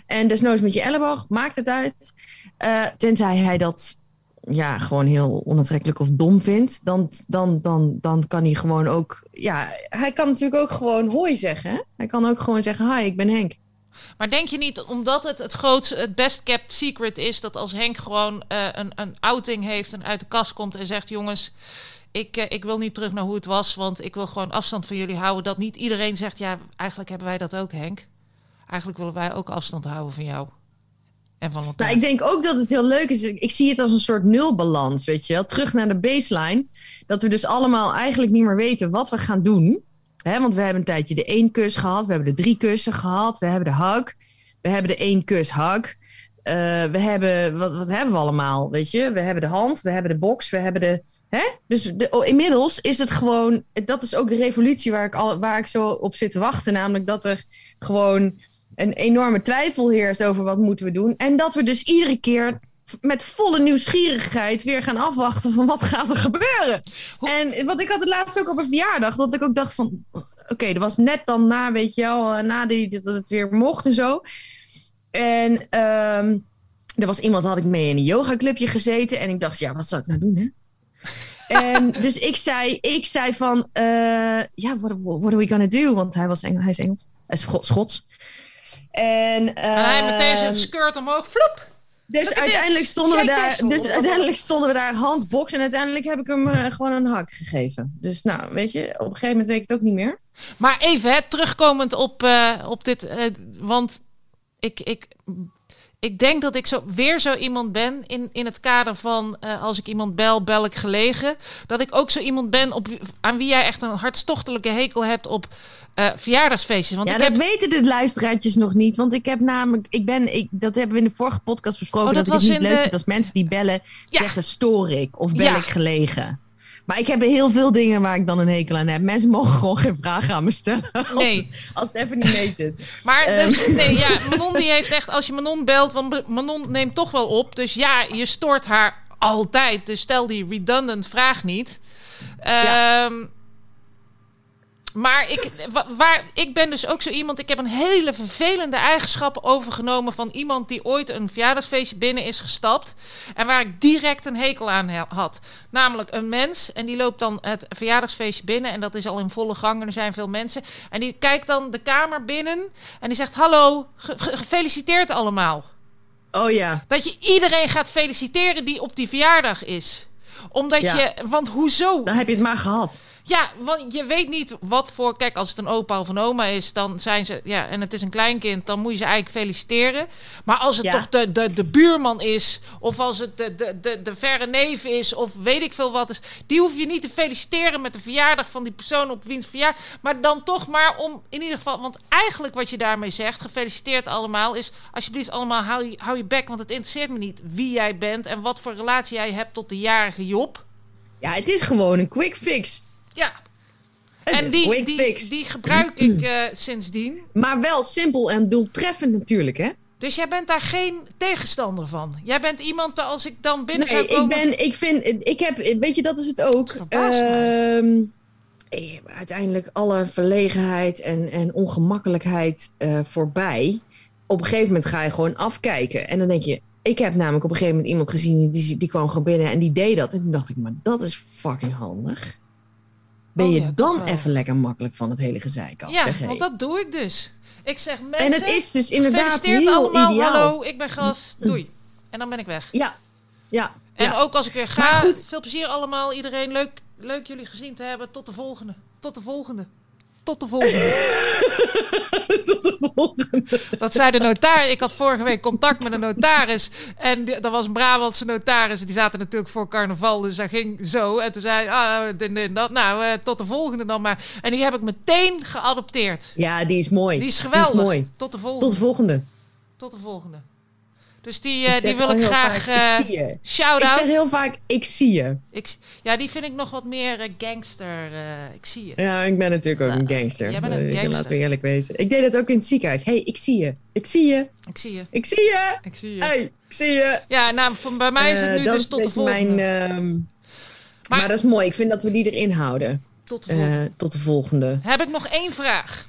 En desnoods met je elleboog, maakt het uit. Eh, tenzij hij dat ja, gewoon heel onaantrekkelijk of dom vindt, dan, dan, dan, dan kan hij gewoon ook... Ja, hij kan natuurlijk ook gewoon hoi zeggen. Hij kan ook gewoon zeggen, hi, ik ben Henk. Maar denk je niet, omdat het het grootste, het best kept secret is, dat als Henk gewoon eh, een, een outing heeft en uit de kast komt en zegt: Jongens, ik, eh, ik wil niet terug naar hoe het was, want ik wil gewoon afstand van jullie houden. Dat niet iedereen zegt: Ja, eigenlijk hebben wij dat ook, Henk. Eigenlijk willen wij ook afstand houden van jou. Nou, ik denk ook dat het heel leuk is. Ik zie het als een soort nulbalans, weet je wel. Terug naar de baseline. Dat we dus allemaal eigenlijk niet meer weten wat we gaan doen. Hè, want we hebben een tijdje de één kus gehad. We hebben de drie kussen gehad. We hebben de hug. We hebben de één kus hug. Eh, we hebben, wat, wat hebben we allemaal, weet je? We hebben de hand, we hebben de box, we hebben de... Hè? Dus oh, inmiddels is het gewoon... Dat is ook de revolutie waar ik, waar ik zo op zit te wachten. Namelijk dat er gewoon een enorme twijfel heerst over wat moeten we doen. En dat we dus iedere keer met volle nieuwsgierigheid weer gaan afwachten van wat gaat er gebeuren. En wat ik had het laatst ook op een verjaardag, dat ik ook dacht van, oké, dat was net dan na, weet je wel, eh, na die, dat het weer mocht en zo. En ehm, er was iemand, had ik mee in een yogaclubje gezeten en ik dacht, ja, wat zou ik nou doen, hè? En dus ik zei, ik zei van, eh, ja, what, what are we gonna do? Want hij, was Engel, hij is Engels, hij is Scho- Schots. En, en hij meteen ehm, zijn skirt omhoog, vloep. dus at uiteindelijk stonden, we daar, dus uiteindelijk stonden we daar handbox en uiteindelijk heb ik hem eh, gewoon een hak gegeven. Dus nou, weet je, op een gegeven moment weet ik het ook niet meer. Maar even, hè, terugkomend op, eh, op dit. eh, want ik, ik, ik denk dat ik zo, weer zo iemand ben in, in het kader van eh, als ik iemand bel, bel ik gelegen. Dat ik ook zo iemand ben op, aan wie jij echt een hartstochtelijke hekel hebt op eh, verjaardagsfeestjes. Want ja, ik dat heb, weten de luisteraartjes nog niet. Want ik heb namelijk, ik ben, ik, dat hebben we in de vorige podcast besproken. Oh, dat dat ik was het niet leuk de- vind als mensen die bellen Ja. zeggen stoor ik of bel Ja. ik gelegen. Maar ik heb heel veel dingen waar ik dan een hekel aan heb. Mensen mogen gewoon geen vragen aan me stellen. Nee. Als het even niet mee zit. maar Ehm. dus, nee, ja, Manon die heeft echt, als je Manon belt, want Manon neemt toch wel op. Dus ja, je stoort haar altijd. Dus stel die redundant vraag niet. Ja. Maar ik, wa- waar, ik ben dus ook zo iemand. Ik heb een hele vervelende eigenschappen overgenomen van iemand die ooit een verjaardagsfeestje binnen is gestapt. En waar ik direct een hekel aan had. Namelijk een mens. En die loopt dan het verjaardagsfeestje binnen. En dat is al in volle gang. En er zijn veel mensen. En die kijkt dan de kamer binnen. En die zegt: Hallo, ge- ge- gefeliciteerd allemaal. Oh ja. Dat je iedereen gaat feliciteren die op die verjaardag is omdat Ja. je, want hoezo? Dan heb je het maar gehad. Ja, want je weet niet wat voor. Kijk, als het een opa of een oma is, dan zijn ze. Ja, en het is een kleinkind, dan moet je ze eigenlijk feliciteren. Maar als het Ja. toch de, de, de buurman is, of als het de, de, de, de verre neef is, of weet ik veel wat is, die hoef je niet te feliciteren met de verjaardag van die persoon op wiens verjaardag. Maar dan toch maar om in ieder geval. Want eigenlijk wat je daarmee zegt, gefeliciteerd allemaal, is alsjeblieft allemaal hou je, hou je bek, want het interesseert me niet wie jij bent en wat voor relatie jij hebt tot de jarige Job. Ja, het is gewoon een quick fix. Ja, Een en die, quick die, fix. die gebruik ik eh, sindsdien. Maar wel simpel en doeltreffend natuurlijk, hè? Dus jij bent daar geen tegenstander van. Jij bent iemand dat als ik dan binnen Nee, zou komen... ik ben, ik vind, ik heb, weet je, dat is het ook. Het verbaast mij. Ehm, ik heb uiteindelijk alle verlegenheid en, en ongemakkelijkheid eh, voorbij. Op een gegeven moment ga je gewoon afkijken. En dan denk je, ik heb namelijk op een gegeven moment iemand gezien die, die kwam gewoon binnen en die deed dat. En toen dacht ik, maar dat is fucking handig. Ben Oh je ja, dan even lekker makkelijk van het hele gezeik af? Ja, zeg, hey. want dat doe ik dus. Ik zeg mensen... En het is dus inderdaad heel allemaal. ideaal. Hallo, ik ben gast. Doei. En dan ben ik weg. Ja, ja. En ja. ook als ik weer ga, veel plezier allemaal. Iedereen, leuk, leuk jullie gezien te hebben. Tot de volgende. Tot de volgende. Tot de volgende. Tot de volgende. Dat zei de notaris. Ik had vorige week contact met een notaris. En dat was een Brabantse notaris. En die zaten natuurlijk voor carnaval. Dus hij ging zo. En toen zei hij, ah, dat. Nou, eh, tot de volgende dan maar. En die heb ik meteen geadopteerd. Ja, die is mooi. Die is geweldig. mooi. Tot de volgende. Tot de volgende. Tot de volgende. Dus die, eh, die wil ik graag vaak, eh ik zie je. Ik shout-out. zeg heel vaak, ik zie je. Ik, ja, die vind ik nog wat meer eh, gangster. ik zie je. Ja, ik ben natuurlijk ook een gangster. Jij bent een gangster. Laten we eerlijk wezen. Ik deed dat ook in het ziekenhuis. hey, ik zie je. Ik zie je. Ik zie je. Ik zie je. Ik zie je. Hey, ik zie je. Ja, nou, voor, bij mij is het nu dus tot de volgende. Mijn, ehm, Maar- maar, dat is mooi. Ik vind dat we die erin houden. tot de volgende. Tot de volgende. Heb ik nog één vraag.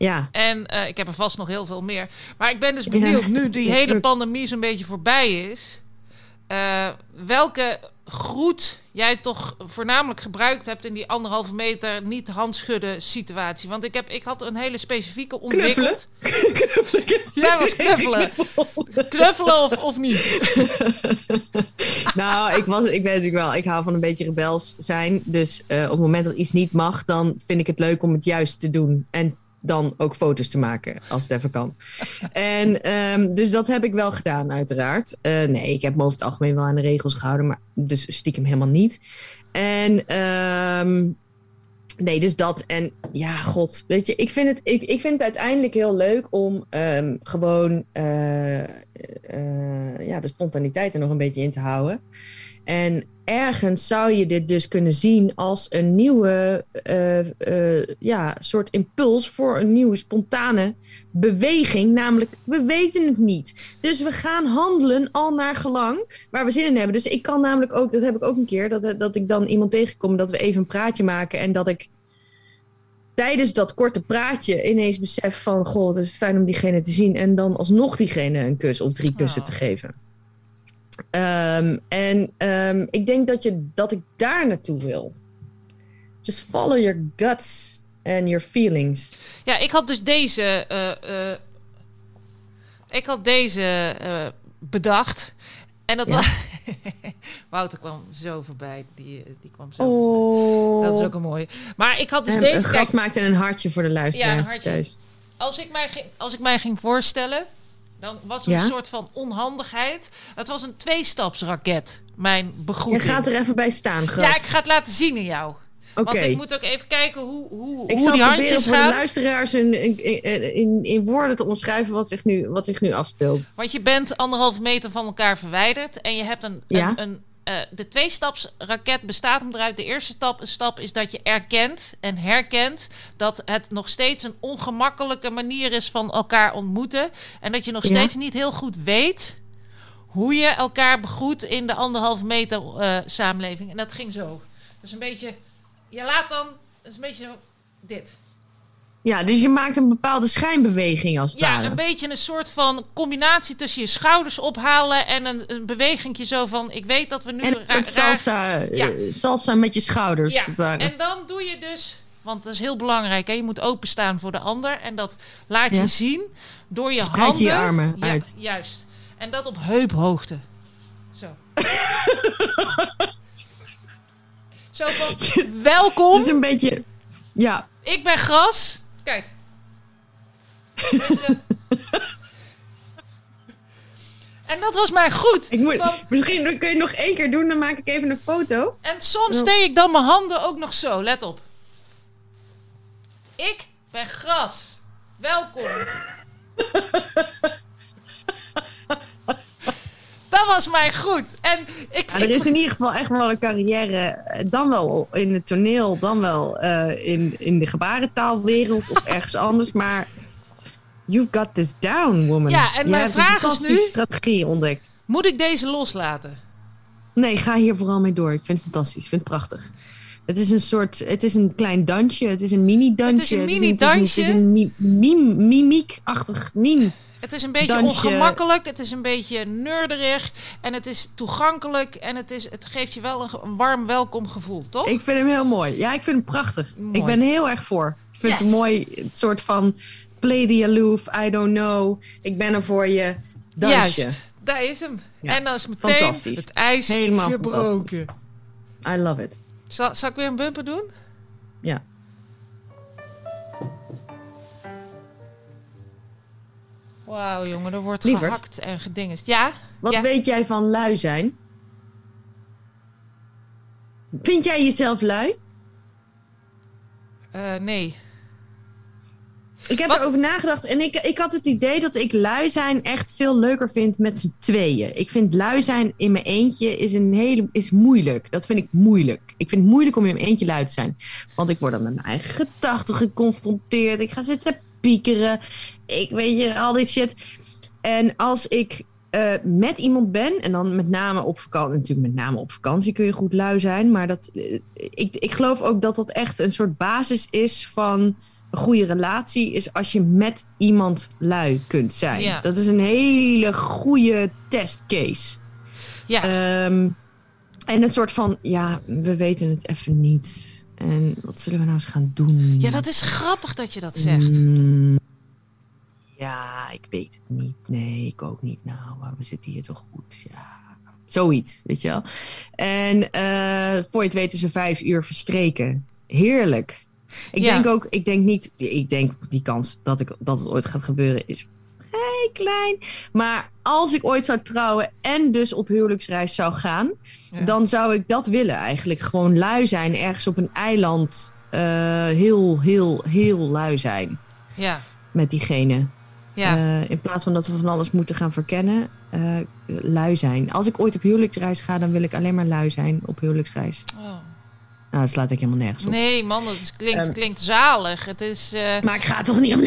Ja. En eh, ik heb er vast nog heel veel meer. Maar ik ben dus benieuwd, nu die hele pandemie zo'n beetje voorbij is. eh, welke groet jij toch voornamelijk gebruikt hebt in die anderhalve meter niet handschudden situatie? Want ik, heb, ik had een hele specifieke ontwikkeld. Jij was knuffelen. Knuffelen of, of niet? nou, ik, was, ik ben natuurlijk wel, ik hou van een beetje rebels zijn. Dus eh, op het moment dat iets niet mag, dan vind ik het leuk om het juist te doen. En dan ook foto's te maken, als het even kan. En ehm, dus dat heb ik wel gedaan, uiteraard. Eh, nee, ik heb me over het algemeen wel aan de regels gehouden, maar dus stiekem helemaal niet. En ehm, nee, dus dat. En ja, god, weet je, ik vind het, ik, ik vind het uiteindelijk heel leuk om ehm, gewoon eh, eh, ja, de spontaniteit er nog een beetje in te houden. En ergens zou je dit dus kunnen zien als een nieuwe eh, eh, ja, soort impuls voor een nieuwe spontane beweging. Namelijk, we weten het niet. Dus we gaan handelen al naar gelang waar we zin in hebben. Dus ik kan namelijk ook, dat heb ik ook een keer, dat, dat ik dan iemand tegenkom, dat we even een praatje maken en dat ik tijdens dat korte praatje ineens besef van, goh, het is fijn om diegene te zien en dan alsnog diegene een kus of drie kussen Oh. te geven. Ehm, en ehm, ik denk dat, je, dat ik daar naartoe wil. Just follow your guts and your feelings. Ja, ik had dus deze. eh, eh, ik had deze eh, bedacht. En dat Ja. was. Wouter kwam zo voorbij. Die, die kwam zo. Oh. Dat is ook een mooie. Maar ik had dus En deze. een gast maakte een hartje voor de luisteraars Ja, thuis. als ik, mij ging, als ik mij ging voorstellen. Dan was er Ja? een soort van onhandigheid. Het was een tweestapsraket. Mijn Je begroeting. gaat er even bij staan, gast. ja, ik ga het laten zien in jou. Oké. Want ik moet ook even kijken hoe, hoe, Ik hoe zal die proberen handjes voor de gaan. luisteraars in, in, in, in woorden te omschrijven wat zich, nu, wat zich nu afspeelt. Want je bent anderhalve meter van elkaar verwijderd en je hebt een, Ja. een, een eh, de tweestapsraket bestaat om eruit. De eerste stap, stap is dat je erkent en herkent dat het nog steeds een ongemakkelijke manier is van elkaar ontmoeten. En dat je nog Ja. steeds niet heel goed weet hoe je elkaar begroet in de anderhalve meter eh, samenleving. En dat ging zo. Dus een beetje, je laat dan, dus een beetje dit. Ja, dus je maakt een bepaalde schijnbeweging als het Ja, ware. een beetje een soort van combinatie tussen je schouders ophalen en een, een bewegingje zo van: ik weet dat we nu En ra- een salsa, eh, Ja. salsa met je schouders. Ja, en dan doe je dus, want dat is heel belangrijk, hè? je moet openstaan voor de ander en dat laat Ja. je zien door je Spreid handen. je je armen ja, uit. Juist. En dat op heuphoogte. Zo. zo van: welkom. Het is een beetje... Ja, Ik ben gras. Kijk. En dat was mij goed. ik moet, Van- misschien kun je het nog één keer doen, dan maak ik even een foto. en soms Ja. steek ik dan mijn handen ook nog zo. Let op. Ik ben gras. Welkom. dat was mij goed. En ik, Ja, er ik- is in ieder geval echt wel een carrière, eh, dan wel in het toneel, dan wel eh, in, in de gebarentaalwereld of ergens anders. Maar you've got this down, woman. Ja, en Je mijn vraag is nu- strategie ontdekt. moet ik deze loslaten? Nee, ga hier vooral mee door. Ik vind het fantastisch. Ik vind het prachtig. Het is een soort, het is een klein dansje. Het is een mini-dansje. Het is een Het mini-dansje. is een, mimiek-achtig miem. Het is een beetje Dansje. ongemakkelijk, het is een beetje nerderig en het is toegankelijk en het, is, het geeft je wel een, warm welkom gevoel, toch? Ik vind hem heel mooi. Ja, ik vind hem prachtig. Mooi. Ik ben heel erg voor. Ik vind Yes. het mooi, het soort van play the aloof, I don't know. Ik ben er voor je. Dansje. Juist, daar is hem. Ja, En dan is meteen het ijs Helemaal gebroken. I love it. Zal, zal ik weer een bumper doen? Ja. Wauw jongen, er wordt Lieverd. gehakt en gedingest. Ja? Wat Ja. weet jij van lui zijn? Vind jij jezelf lui? Eh, nee. Ik heb Wat? erover nagedacht en ik, ik had het idee dat ik lui zijn echt veel leuker vind met z'n tweeën. Ik vind lui zijn in mijn eentje is, een hele, is moeilijk. Dat vind ik moeilijk. Ik vind het moeilijk om in mijn eentje lui te zijn. Want ik word dan met mijn eigen gedachten geconfronteerd. Ik ga zitten piekeren. Ik weet je, al dit shit. En als ik eh, met iemand ben, en dan met name op vakantie, natuurlijk met name op vakantie kun je goed lui zijn. Maar dat, eh, ik, ik geloof ook dat dat echt een soort basis is van een goede relatie is als je met iemand lui kunt zijn. Ja. Dat is een hele goede testcase. Ja, Ehm, en een soort van, ja, we weten het even niet. En wat zullen we nou eens gaan doen? ja, dat is grappig dat je dat zegt. Mm, ja, ik weet het niet. Nee, ik ook niet. Nou, maar we zitten hier toch goed. Ja, zoiets, weet je wel. En eh, voor je het weet is er vijf uur verstreken. Heerlijk. Ik Ja. denk ook, ik denk niet, ik denk die kans dat, ik, dat het ooit gaat gebeuren is vrij klein. Maar als ik ooit zou trouwen en dus op huwelijksreis zou gaan, Ja. dan zou ik dat willen eigenlijk. Gewoon lui zijn, ergens op een eiland. eh, heel, heel, heel lui zijn Ja, met diegene. ja. Eh, in plaats van dat we van alles moeten gaan verkennen, eh, lui zijn. Als ik ooit op huwelijksreis ga, dan wil ik alleen maar lui zijn op huwelijksreis. Oh. Nou, dat slaat ik helemaal nergens op. Nee, man, dat klinkt, Ehm. klinkt zalig. Het is. eh, Maar ik ga toch niet op.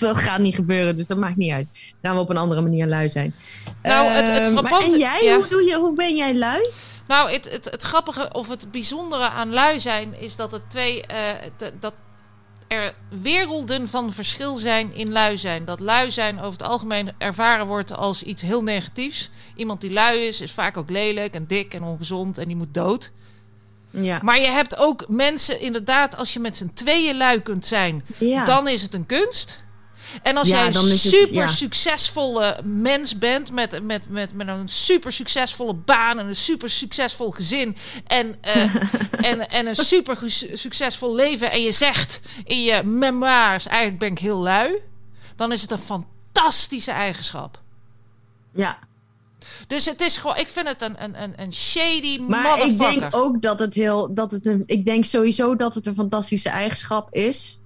dat gaat niet gebeuren, dus dat maakt niet uit. Dan gaan we op een andere manier lui zijn. Nou, het- het Eh, maar frappante- En jij, ja. hoe, doe je, hoe ben jij lui? Nou, het, het, het grappige of het bijzondere aan lui zijn is dat het twee. eh, dat er werelden van verschil zijn in lui zijn. Dat lui zijn over het algemeen ervaren wordt als iets heel negatiefs. Iemand die lui is, is vaak ook lelijk en dik en ongezond en die moet dood. Ja. Maar je hebt ook mensen, inderdaad, als je met z'n tweeën lui kunt zijn, ja. dan is het een kunst. En als Ja, jij een het- super succesvolle mens bent met, met, met, met een super succesvolle baan en een super succesvol gezin en, eh, en, en een super succesvol leven en je zegt in je memoirs eigenlijk ben ik heel lui, dan is het een fantastische eigenschap. ja. Dus het is gewoon, ik vind het een, een, een, een shady Maar ik denk ook dat het heel. Dat het een, ik denk sowieso dat het een fantastische eigenschap is.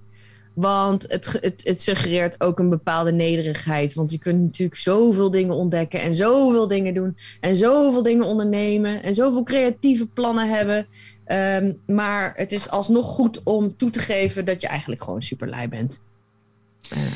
Want het, het, het suggereert ook een bepaalde nederigheid. Want je kunt natuurlijk zoveel dingen ontdekken. En zoveel dingen doen. En zoveel dingen ondernemen. En zoveel creatieve plannen hebben. Ehm, maar het is alsnog goed om toe te geven dat je eigenlijk gewoon super lui bent.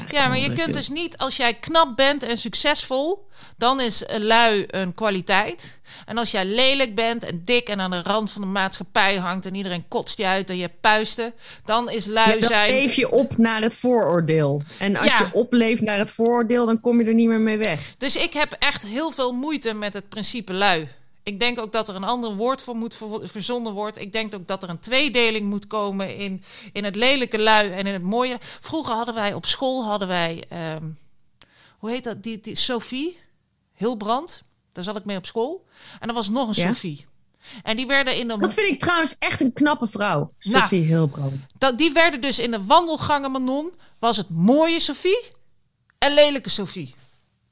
Ja, maar je kunt dus niet, als jij knap bent en succesvol, dan is lui een kwaliteit. En als jij lelijk bent en dik en aan de rand van de maatschappij hangt en iedereen kotst je uit en je puisten, dan is lui Ja, dan zijn. leef je op naar het vooroordeel. En als Ja. je opleeft naar het vooroordeel, dan kom je er niet meer mee weg. Dus ik heb echt heel veel moeite met het principe lui. Ik denk ook dat er een ander woord voor moet ver- verzonnen worden. Ik denk ook dat er een tweedeling moet komen in, in het lelijke lui en in het mooie. Vroeger hadden wij op school hadden wij, ehm, hoe heet dat? Die, die Sophie Hilbrand. Daar zat ik mee op school. En er was nog een Ja? Sophie. En die werden in de Dat vind ik trouwens echt een knappe vrouw. Nou. Sophie Hilbrand. dat, die werden dus in de wandelgangen Manon was het mooie Sophie en lelijke Sophie.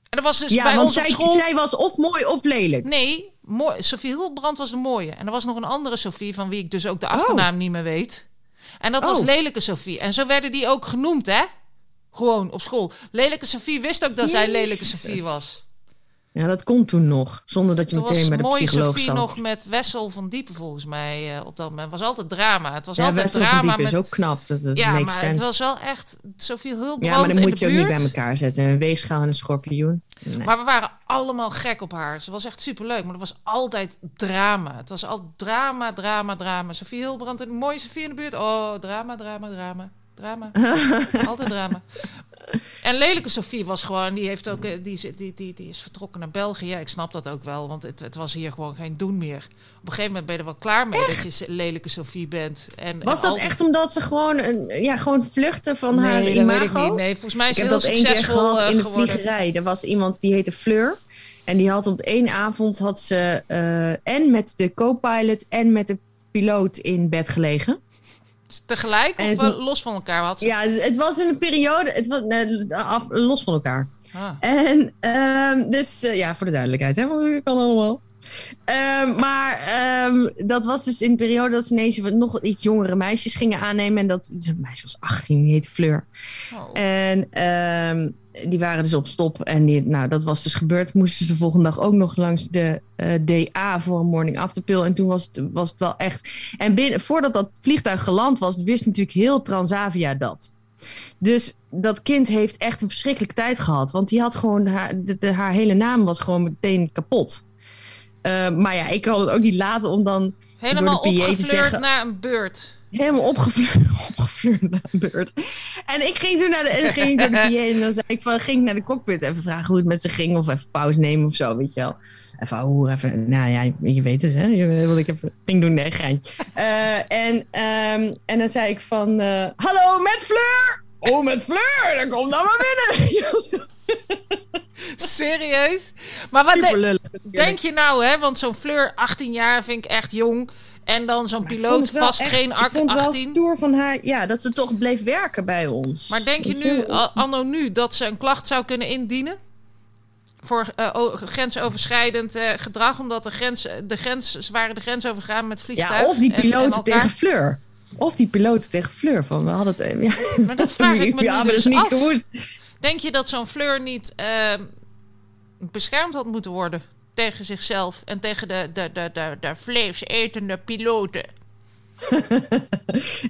En dat was dus ja, bij want ons op zij, school. zij was of mooi of lelijk. Nee, mooi. Sophie Hilbrand was de mooie. En er was nog een andere Sophie, van wie ik dus ook de Oh. achternaam niet meer weet. En dat was Oh. Lelijke Sophie. En zo werden die ook genoemd, hè? Gewoon op school. Lelijke Sophie wist ook dat zij Lelijke. Sophie was. Ja, dat kon toen nog. Zonder dat je Toen meteen bij de psycholoog Sophie zat. nog met Wessel van Diepen, volgens mij. eh, op dat moment. Het was altijd drama. Het was ja, altijd Wessel van drama Diepen met... is ook knap. Dat, dat ja, maar sense. het was wel echt Sophie Hilbrand ja, maar dan moet je ook niet buurt. bij elkaar zetten. Een weegschaal en een schorpioen. Nee. Maar we waren allemaal gek op haar. Ze was echt superleuk, maar er was altijd drama. Het was al drama, drama, drama. Sophie Hilbrand en de mooie Sophie in de buurt. Oh, drama, drama, drama. Drama. altijd drama. En lelijke Sophie was gewoon, die, heeft ook, eh, die, is- die, die, die is vertrokken naar België. Ja, ik snap dat ook wel, want het, het was hier gewoon geen doen meer. Op een gegeven moment ben je er wel klaar mee dat je lelijke Sophie bent. En, was en dat echt omdat ze gewoon, een, ja, gewoon vluchten van nee, haar imago? weet ik niet. Nee, volgens mij is Ik ze heb heel dat één keer succesvol gehad eh, in de geworden. vliegerij. Er was iemand die heette Fleur. En die had op één avond had ze eh, en met de co-pilot en met de piloot in bed gelegen. Tegelijk of los van elkaar? Had ze... Ja, het was in een periode, het was nee, af, los van elkaar. Ah. En ehm, dus, eh, ja, voor de duidelijkheid, hè, want ik kan allemaal. Ehm, maar ehm, dat was dus in de periode dat ze ineens wat nog iets jongere meisjes gingen aannemen. En dat dus een meisje was 18, die heette Fleur. Oh. En ehm, die waren dus op stop. En die, nou, dat was dus gebeurd. Moesten ze de volgende dag ook nog langs de eh, DA voor een morning after pill. En toen was het, was het wel echt. En binnen, voordat dat vliegtuig geland was, wist natuurlijk heel Transavia dat. Dus dat kind heeft echt een verschrikkelijke tijd gehad. Want die had gewoon haar, de, de- haar hele naam was gewoon meteen kapot. Eh, maar ja, ik kan het ook niet laten om dan Helemaal door de PA te zeggen- naar een beurt. Helemaal opgevleurd, naar een beurt. En ik ging toen naar de, en ging ik naar de en dan zei ik van, ging ik naar de cockpit even vragen hoe het met ze ging. Of even pauze nemen of zo, weet je wel. Even hoe even, nou ja, je weet het hè. Je- ik even ging doen, nee, geintje. Eh, en, ehm, en dan zei ik van, eh, hallo met Fleur! Oh, met Fleur, dan kom dan maar binnen. Serieus? Maar wat de- denk je nou, hè? Want zo'n Fleur, 18 jaar, vind ik echt jong. En dan zo'n Ik piloot vast echt- geen Ik ak- vond wel 18. stoer van haar, ja, dat ze toch bleef werken bij ons. Maar denk je nu, anno nu, dat ze een klacht zou kunnen indienen? Voor eh, grensoverschrijdend eh, gedrag, omdat de grens, de grens, ze waren de grens overgegaan met vliegtuig. Ja, of die en- en piloten elkaar. tegen Fleur. Of die piloten tegen Fleur. Van, we hadden het... eh, Ja, Maar dat vraag ik me nu hadden dus niet af. Denk je dat zo'n Fleur niet eh, beschermd had moeten worden tegen zichzelf en tegen de, de, de, de, de vleesetende piloten?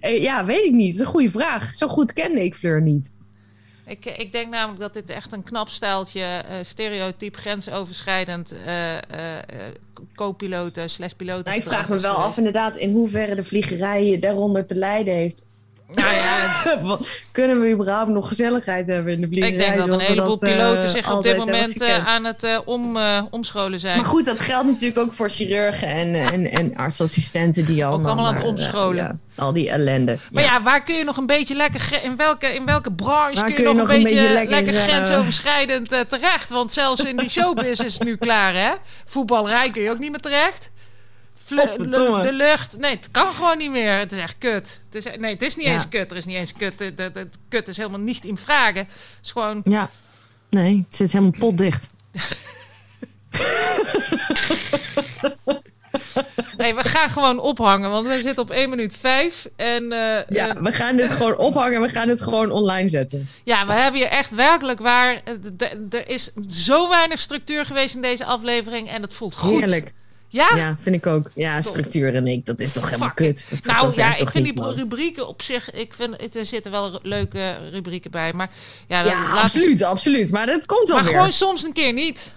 Eh, Ja, weet ik niet. Dat is een goede vraag. Zo goed kende ik Fleur niet. Ik, ik denk namelijk dat dit echt een knap stijltje, eh stereotyp, grensoverschrijdend eh, co-piloten slash piloten. Nou, ik vraag me wel af inderdaad in hoeverre de vliegerij daaronder te lijden heeft. Nou ja, Kunnen we überhaupt nog gezelligheid hebben in de vliegerij? ik denk dat een heleboel dat, eh, piloten zich op dit moment eh, aan het eh, om, eh, omscholen zijn. Maar goed, dat geldt natuurlijk ook voor chirurgen en, en, en artsassistenten die allemaal... allemaal aan het omscholen. ja, al die ellende. Maar ja, waar kun je nog een beetje lekker... In welke, in welke branche kun je, nog, een beetje, lekker, lekker, grensoverschrijdend terecht? Want zelfs in die showbiz is het nu klaar, hè? Voetbalrij kun je ook niet meer terecht. Godverdomme. de lucht. Nee, het kan gewoon niet meer. Het is echt kut. Het is, nee, het is niet Ja. eens kut. Er is niet eens kut. De, de, de kut is helemaal niet in vragen. Het is gewoon... Ja. Nee, het zit helemaal potdicht. Nee, we gaan gewoon ophangen. Want we zitten op 1 minuut 5. En eh, Ja, eh, we gaan dit gewoon ophangen en we gaan het gewoon online zetten. Ja, we hebben hier echt werkelijk waar. eh, Er is zo weinig structuur geweest in deze aflevering en het voelt goed. Heerlijk. Ja? Ja, vind ik ook. Ja, structuur en ik, dat is toch helemaal Fuck. kut. Dat, Nou ja, ik vind die man? rubrieken op zich, ik vind, het- er zitten wel leuke rubrieken bij. Maar ja, dan Ja, laat- absoluut, absoluut. Maar dat komt wel Maar weer. gewoon soms een keer niet.